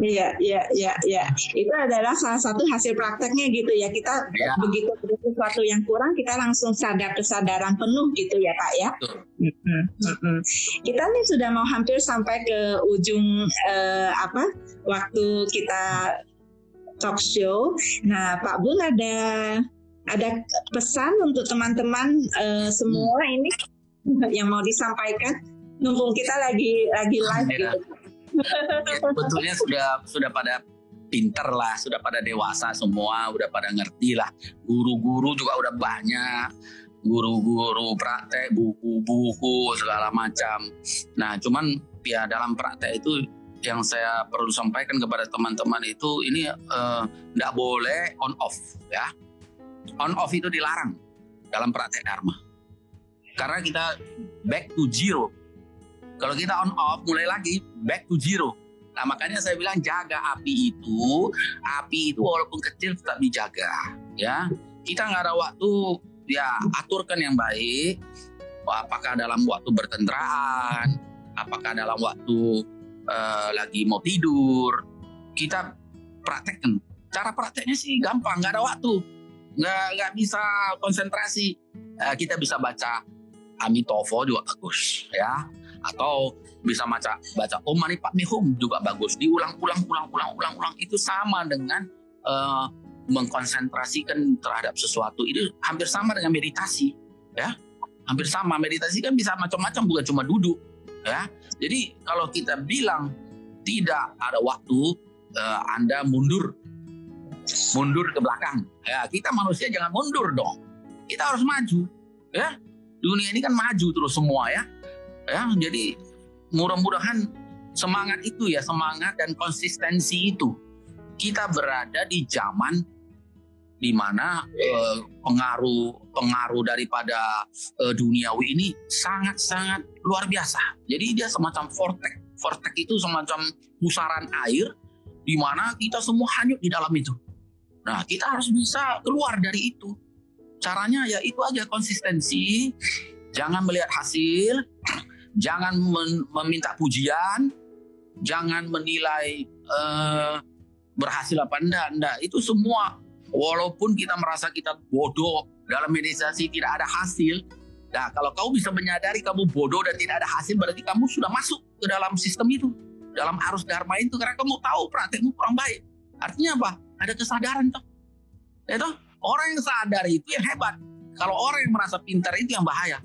A: Iya, iya, iya, iya. Itu adalah salah satu hasil prakteknya gitu ya. Kita ya. begitu ada sesuatu yang kurang, kita langsung sadar kesadaran penuh gitu ya, Pak ya. Mm -hmm. Kita nih sudah mau hampir sampai ke ujung eh, apa? Waktu kita talk show. Nah, Pak Bun ada ada pesan untuk teman-teman eh, semua ini yang mau disampaikan. Numpung kita lagi lagi live ya. gitu
B: Betulnya sudah sudah pada pinter lah, sudah pada dewasa semua, udah pada ngerti lah. Guru-guru juga udah banyak, guru-guru praktek, buku-buku segala macam. Nah, cuman ya dalam praktek itu yang saya perlu sampaikan kepada teman-teman itu ini tidak uh, boleh on off ya. On off itu dilarang dalam praktek dharma. Karena kita back to zero kalau kita on off mulai lagi back to zero. Nah makanya saya bilang jaga api itu, api itu walaupun kecil tetap dijaga. Ya, kita nggak ada waktu ya aturkan yang baik. Apakah dalam waktu bertendraan, apakah dalam waktu uh, lagi mau tidur, kita praktekkan. Cara prakteknya sih gampang, nggak ada waktu, nggak nggak bisa konsentrasi. Uh, kita bisa baca Amitovo juga bagus, ya. Atau bisa baca baca Om Mani Padme Hum juga bagus. Diulang-ulang ulang-ulang ulang-ulang itu sama dengan uh, mengkonsentrasikan terhadap sesuatu. Itu hampir sama dengan meditasi ya. Hampir sama. Meditasi kan bisa macam-macam bukan cuma duduk ya. Jadi kalau kita bilang tidak ada waktu uh, anda mundur. Mundur ke belakang. Ya kita manusia jangan mundur dong. Kita harus maju ya dunia ini kan maju terus semua ya ya jadi mudah-mudahan semangat itu ya semangat dan konsistensi itu kita berada di zaman di mana eh, pengaruh pengaruh daripada eh, duniawi ini sangat-sangat luar biasa. Jadi dia semacam vortex. Vortex itu semacam pusaran air di mana kita semua hanyut di dalam itu. Nah, kita harus bisa keluar dari itu. Caranya ya itu aja konsistensi, jangan melihat hasil, jangan meminta pujian, jangan menilai uh, berhasil apa enggak, enggak. Itu semua walaupun kita merasa kita bodoh dalam meditasi tidak ada hasil. Nah, kalau kau bisa menyadari kamu bodoh dan tidak ada hasil, berarti kamu sudah masuk ke dalam sistem itu, dalam arus dharma itu karena kamu tahu praktekmu kurang baik. Artinya apa? Ada kesadaran toh. Itu orang yang sadar itu yang hebat. Kalau orang yang merasa pintar itu yang bahaya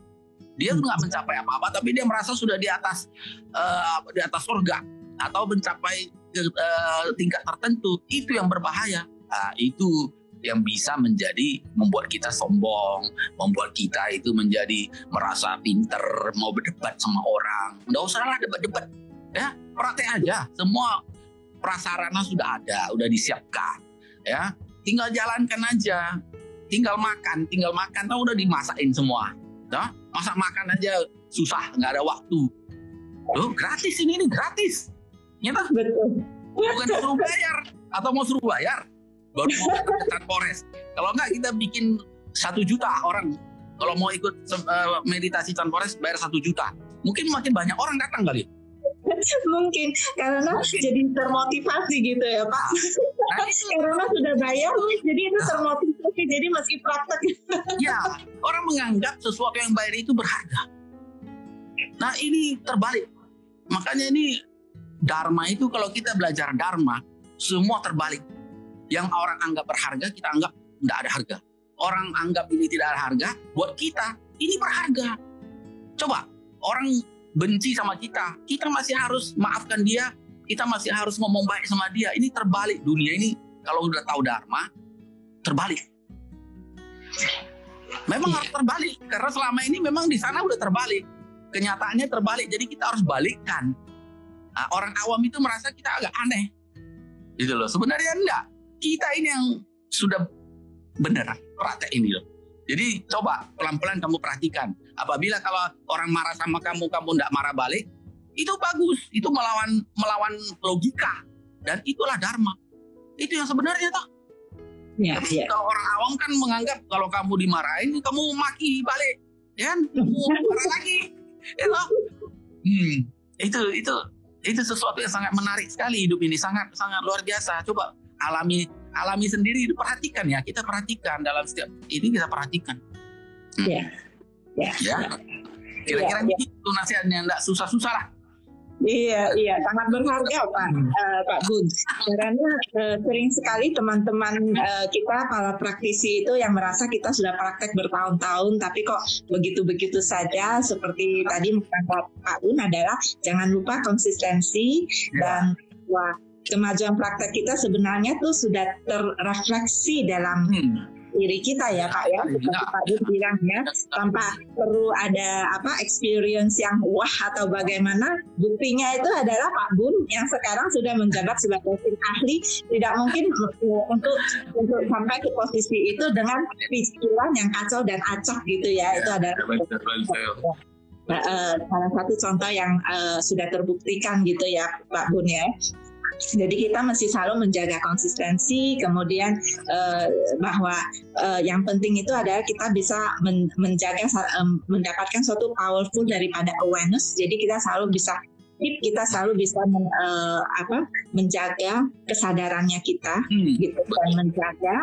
B: dia tuh nggak mencapai apa-apa tapi dia merasa sudah di atas uh, di atas surga atau mencapai uh, tingkat tertentu itu yang berbahaya nah, itu yang bisa menjadi membuat kita sombong, membuat kita itu menjadi merasa pinter, mau berdebat sama orang. Nggak usah lah debat-debat, ya praktek aja. Semua prasarana sudah ada, udah disiapkan, ya. Tinggal jalankan aja, tinggal makan, tinggal makan, tahu udah dimasakin semua. Nah, masak makan aja susah, nggak ada waktu. Loh, gratis ini, ini gratis. Nyata? Betul. Bukan suruh bayar atau mau suruh bayar baru mau Polres. Kalau nggak kita bikin satu juta orang. Kalau mau ikut uh, meditasi Polres bayar satu juta. Mungkin makin banyak orang datang kali.
A: mungkin karena mungkin. jadi termotivasi gitu ya Pak. Karena sudah bayar, jadi itu termotivasi. Jadi masih praktek.
B: ya, orang menganggap sesuatu yang bayar itu berharga. Nah ini terbalik. Makanya ini Dharma itu kalau kita belajar Dharma, semua terbalik. Yang orang anggap berharga, kita anggap tidak ada harga. Orang anggap ini tidak ada harga, buat kita ini berharga. Coba orang benci sama kita, kita masih harus maafkan dia, kita masih harus ngomong baik sama dia. Ini terbalik dunia ini kalau udah tahu dharma terbalik. Memang harus terbalik karena selama ini memang di sana udah terbalik. Kenyataannya terbalik, jadi kita harus balikkan. Nah, orang awam itu merasa kita agak aneh, gitu loh. Sebenarnya enggak. Kita ini yang sudah benar praktek ini loh. Jadi coba pelan-pelan kamu perhatikan. Apabila kalau orang marah sama kamu, kamu tidak marah balik, itu bagus. Itu melawan melawan logika dan itulah dharma. Itu yang sebenarnya toh. Ya, Tapi ya. kalau orang awam kan menganggap kalau kamu dimarahin, kamu maki balik, ya kan? Kamu marah lagi, ya toh? Hmm, itu itu itu sesuatu yang sangat menarik sekali hidup ini, sangat sangat luar biasa. Coba alami alami sendiri, perhatikan ya. Kita perhatikan dalam setiap ini kita perhatikan.
A: Iya. Ya.
B: Ya. Kira-kira ya, itu nasihatnya enggak susah-susah lah.
A: Iya, iya, sangat berharga Pak hmm. uh, Pak Bun. Karena uh, sering sekali teman-teman uh, kita para praktisi itu yang merasa kita sudah praktek bertahun-tahun, tapi kok begitu-begitu saja. Seperti tadi Pak, Pak Bun adalah jangan lupa konsistensi ya. dan wah kemajuan praktek kita sebenarnya tuh sudah terrefleksi dalam hmm diri kita ya Pak ya. Seperti Pak Bud bilang ya tanpa perlu ada apa experience yang wah atau bagaimana buktinya itu adalah Pak Bun yang sekarang sudah menjabat sebagai tim ahli. Tidak mungkin untuk untuk sampai ke posisi itu dengan pikiran yang kacau dan acak gitu ya. Itu adalah Uh, salah satu contoh yang uh, sudah terbuktikan gitu ya Pak Bun ya. Jadi kita mesti selalu menjaga konsistensi, kemudian uh, bahwa uh, yang penting itu adalah kita bisa men menjaga mendapatkan suatu powerful daripada awareness. Jadi kita selalu bisa tip kita selalu bisa men, uh, apa menjaga kesadarannya kita hmm. gitu dan menjaga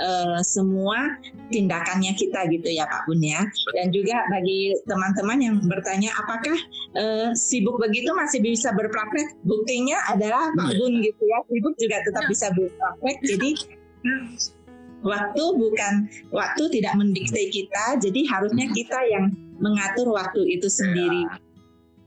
A: uh, semua tindakannya kita gitu ya Pak Bun ya. Dan juga bagi teman-teman yang bertanya apakah uh, sibuk begitu masih bisa berpraktek? Buktinya adalah Pak Bun gitu ya sibuk juga tetap bisa berpraktek. Jadi waktu bukan waktu tidak mendikte kita jadi harusnya hmm. kita yang mengatur waktu itu sendiri. Ya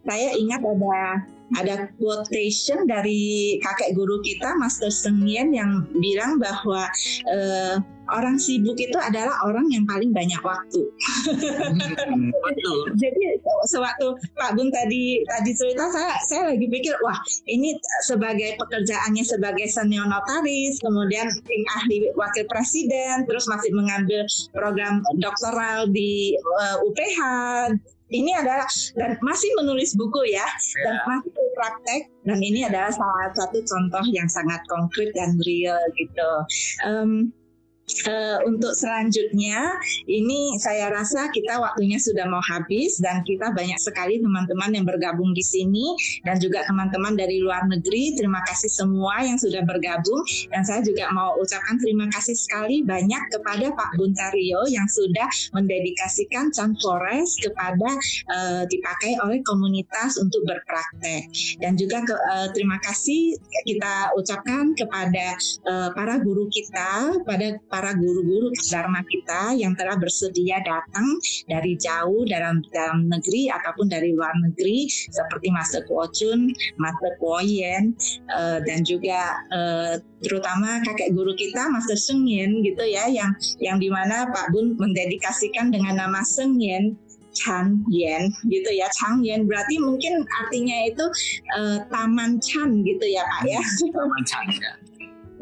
A: saya ingat ada ada quotation dari kakek guru kita Master Seng Yen yang bilang bahwa uh, orang sibuk itu adalah orang yang paling banyak waktu. Hmm, betul. Jadi sewaktu Pak Bun tadi tadi cerita saya saya lagi pikir wah ini sebagai pekerjaannya sebagai senior notaris kemudian tim ahli wakil presiden terus masih mengambil program doktoral di uh, eh, UPH ini adalah dan masih menulis buku ya yeah. dan masih praktek dan ini adalah salah satu contoh yang sangat konkret dan real gitu. Um, Uh, untuk selanjutnya ini saya rasa kita waktunya sudah mau habis dan kita banyak sekali teman-teman yang bergabung di sini dan juga teman-teman dari luar negeri. Terima kasih semua yang sudah bergabung. Dan saya juga mau ucapkan terima kasih sekali banyak kepada Pak Buntario yang sudah mendedikasikan Chan Forest kepada uh, dipakai oleh komunitas untuk berpraktek. Dan juga ke, uh, terima kasih kita ucapkan kepada uh, para guru kita pada para guru-guru Dharma kita yang telah bersedia datang dari jauh dalam dalam negeri ataupun dari luar negeri seperti Master Kuo Chun, Master Kuo Yen uh, dan juga uh, terutama kakek guru kita Master Yen gitu ya yang yang di mana Pak Bun mendedikasikan dengan nama Seng Yen Chan Yen gitu ya. Chang Yen berarti mungkin artinya itu uh, Taman Chan gitu ya Pak ya. Taman Chan ya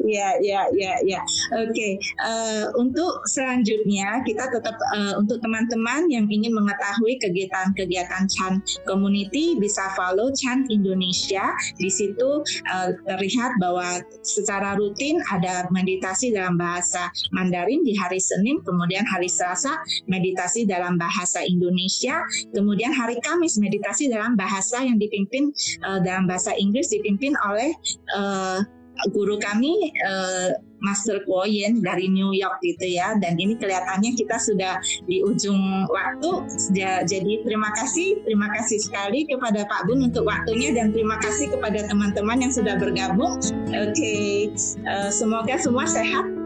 A: Ya, ya, ya, ya. Oke, okay. uh, eh, untuk selanjutnya kita tetap uh, untuk teman-teman yang ingin mengetahui kegiatan-kegiatan Chan Community bisa follow Chan Indonesia. Di situ uh, terlihat bahwa secara rutin ada meditasi dalam bahasa Mandarin di hari Senin, kemudian hari Selasa meditasi dalam bahasa Indonesia, kemudian hari Kamis meditasi dalam bahasa yang dipimpin uh, dalam bahasa Inggris dipimpin oleh uh, guru kami uh, Master Koyen dari New York gitu ya. Dan ini kelihatannya kita sudah di ujung waktu. Jadi terima kasih terima kasih sekali kepada Pak Bun untuk waktunya dan terima kasih kepada teman-teman yang sudah bergabung. Oke okay. uh, eh, semoga semua sehat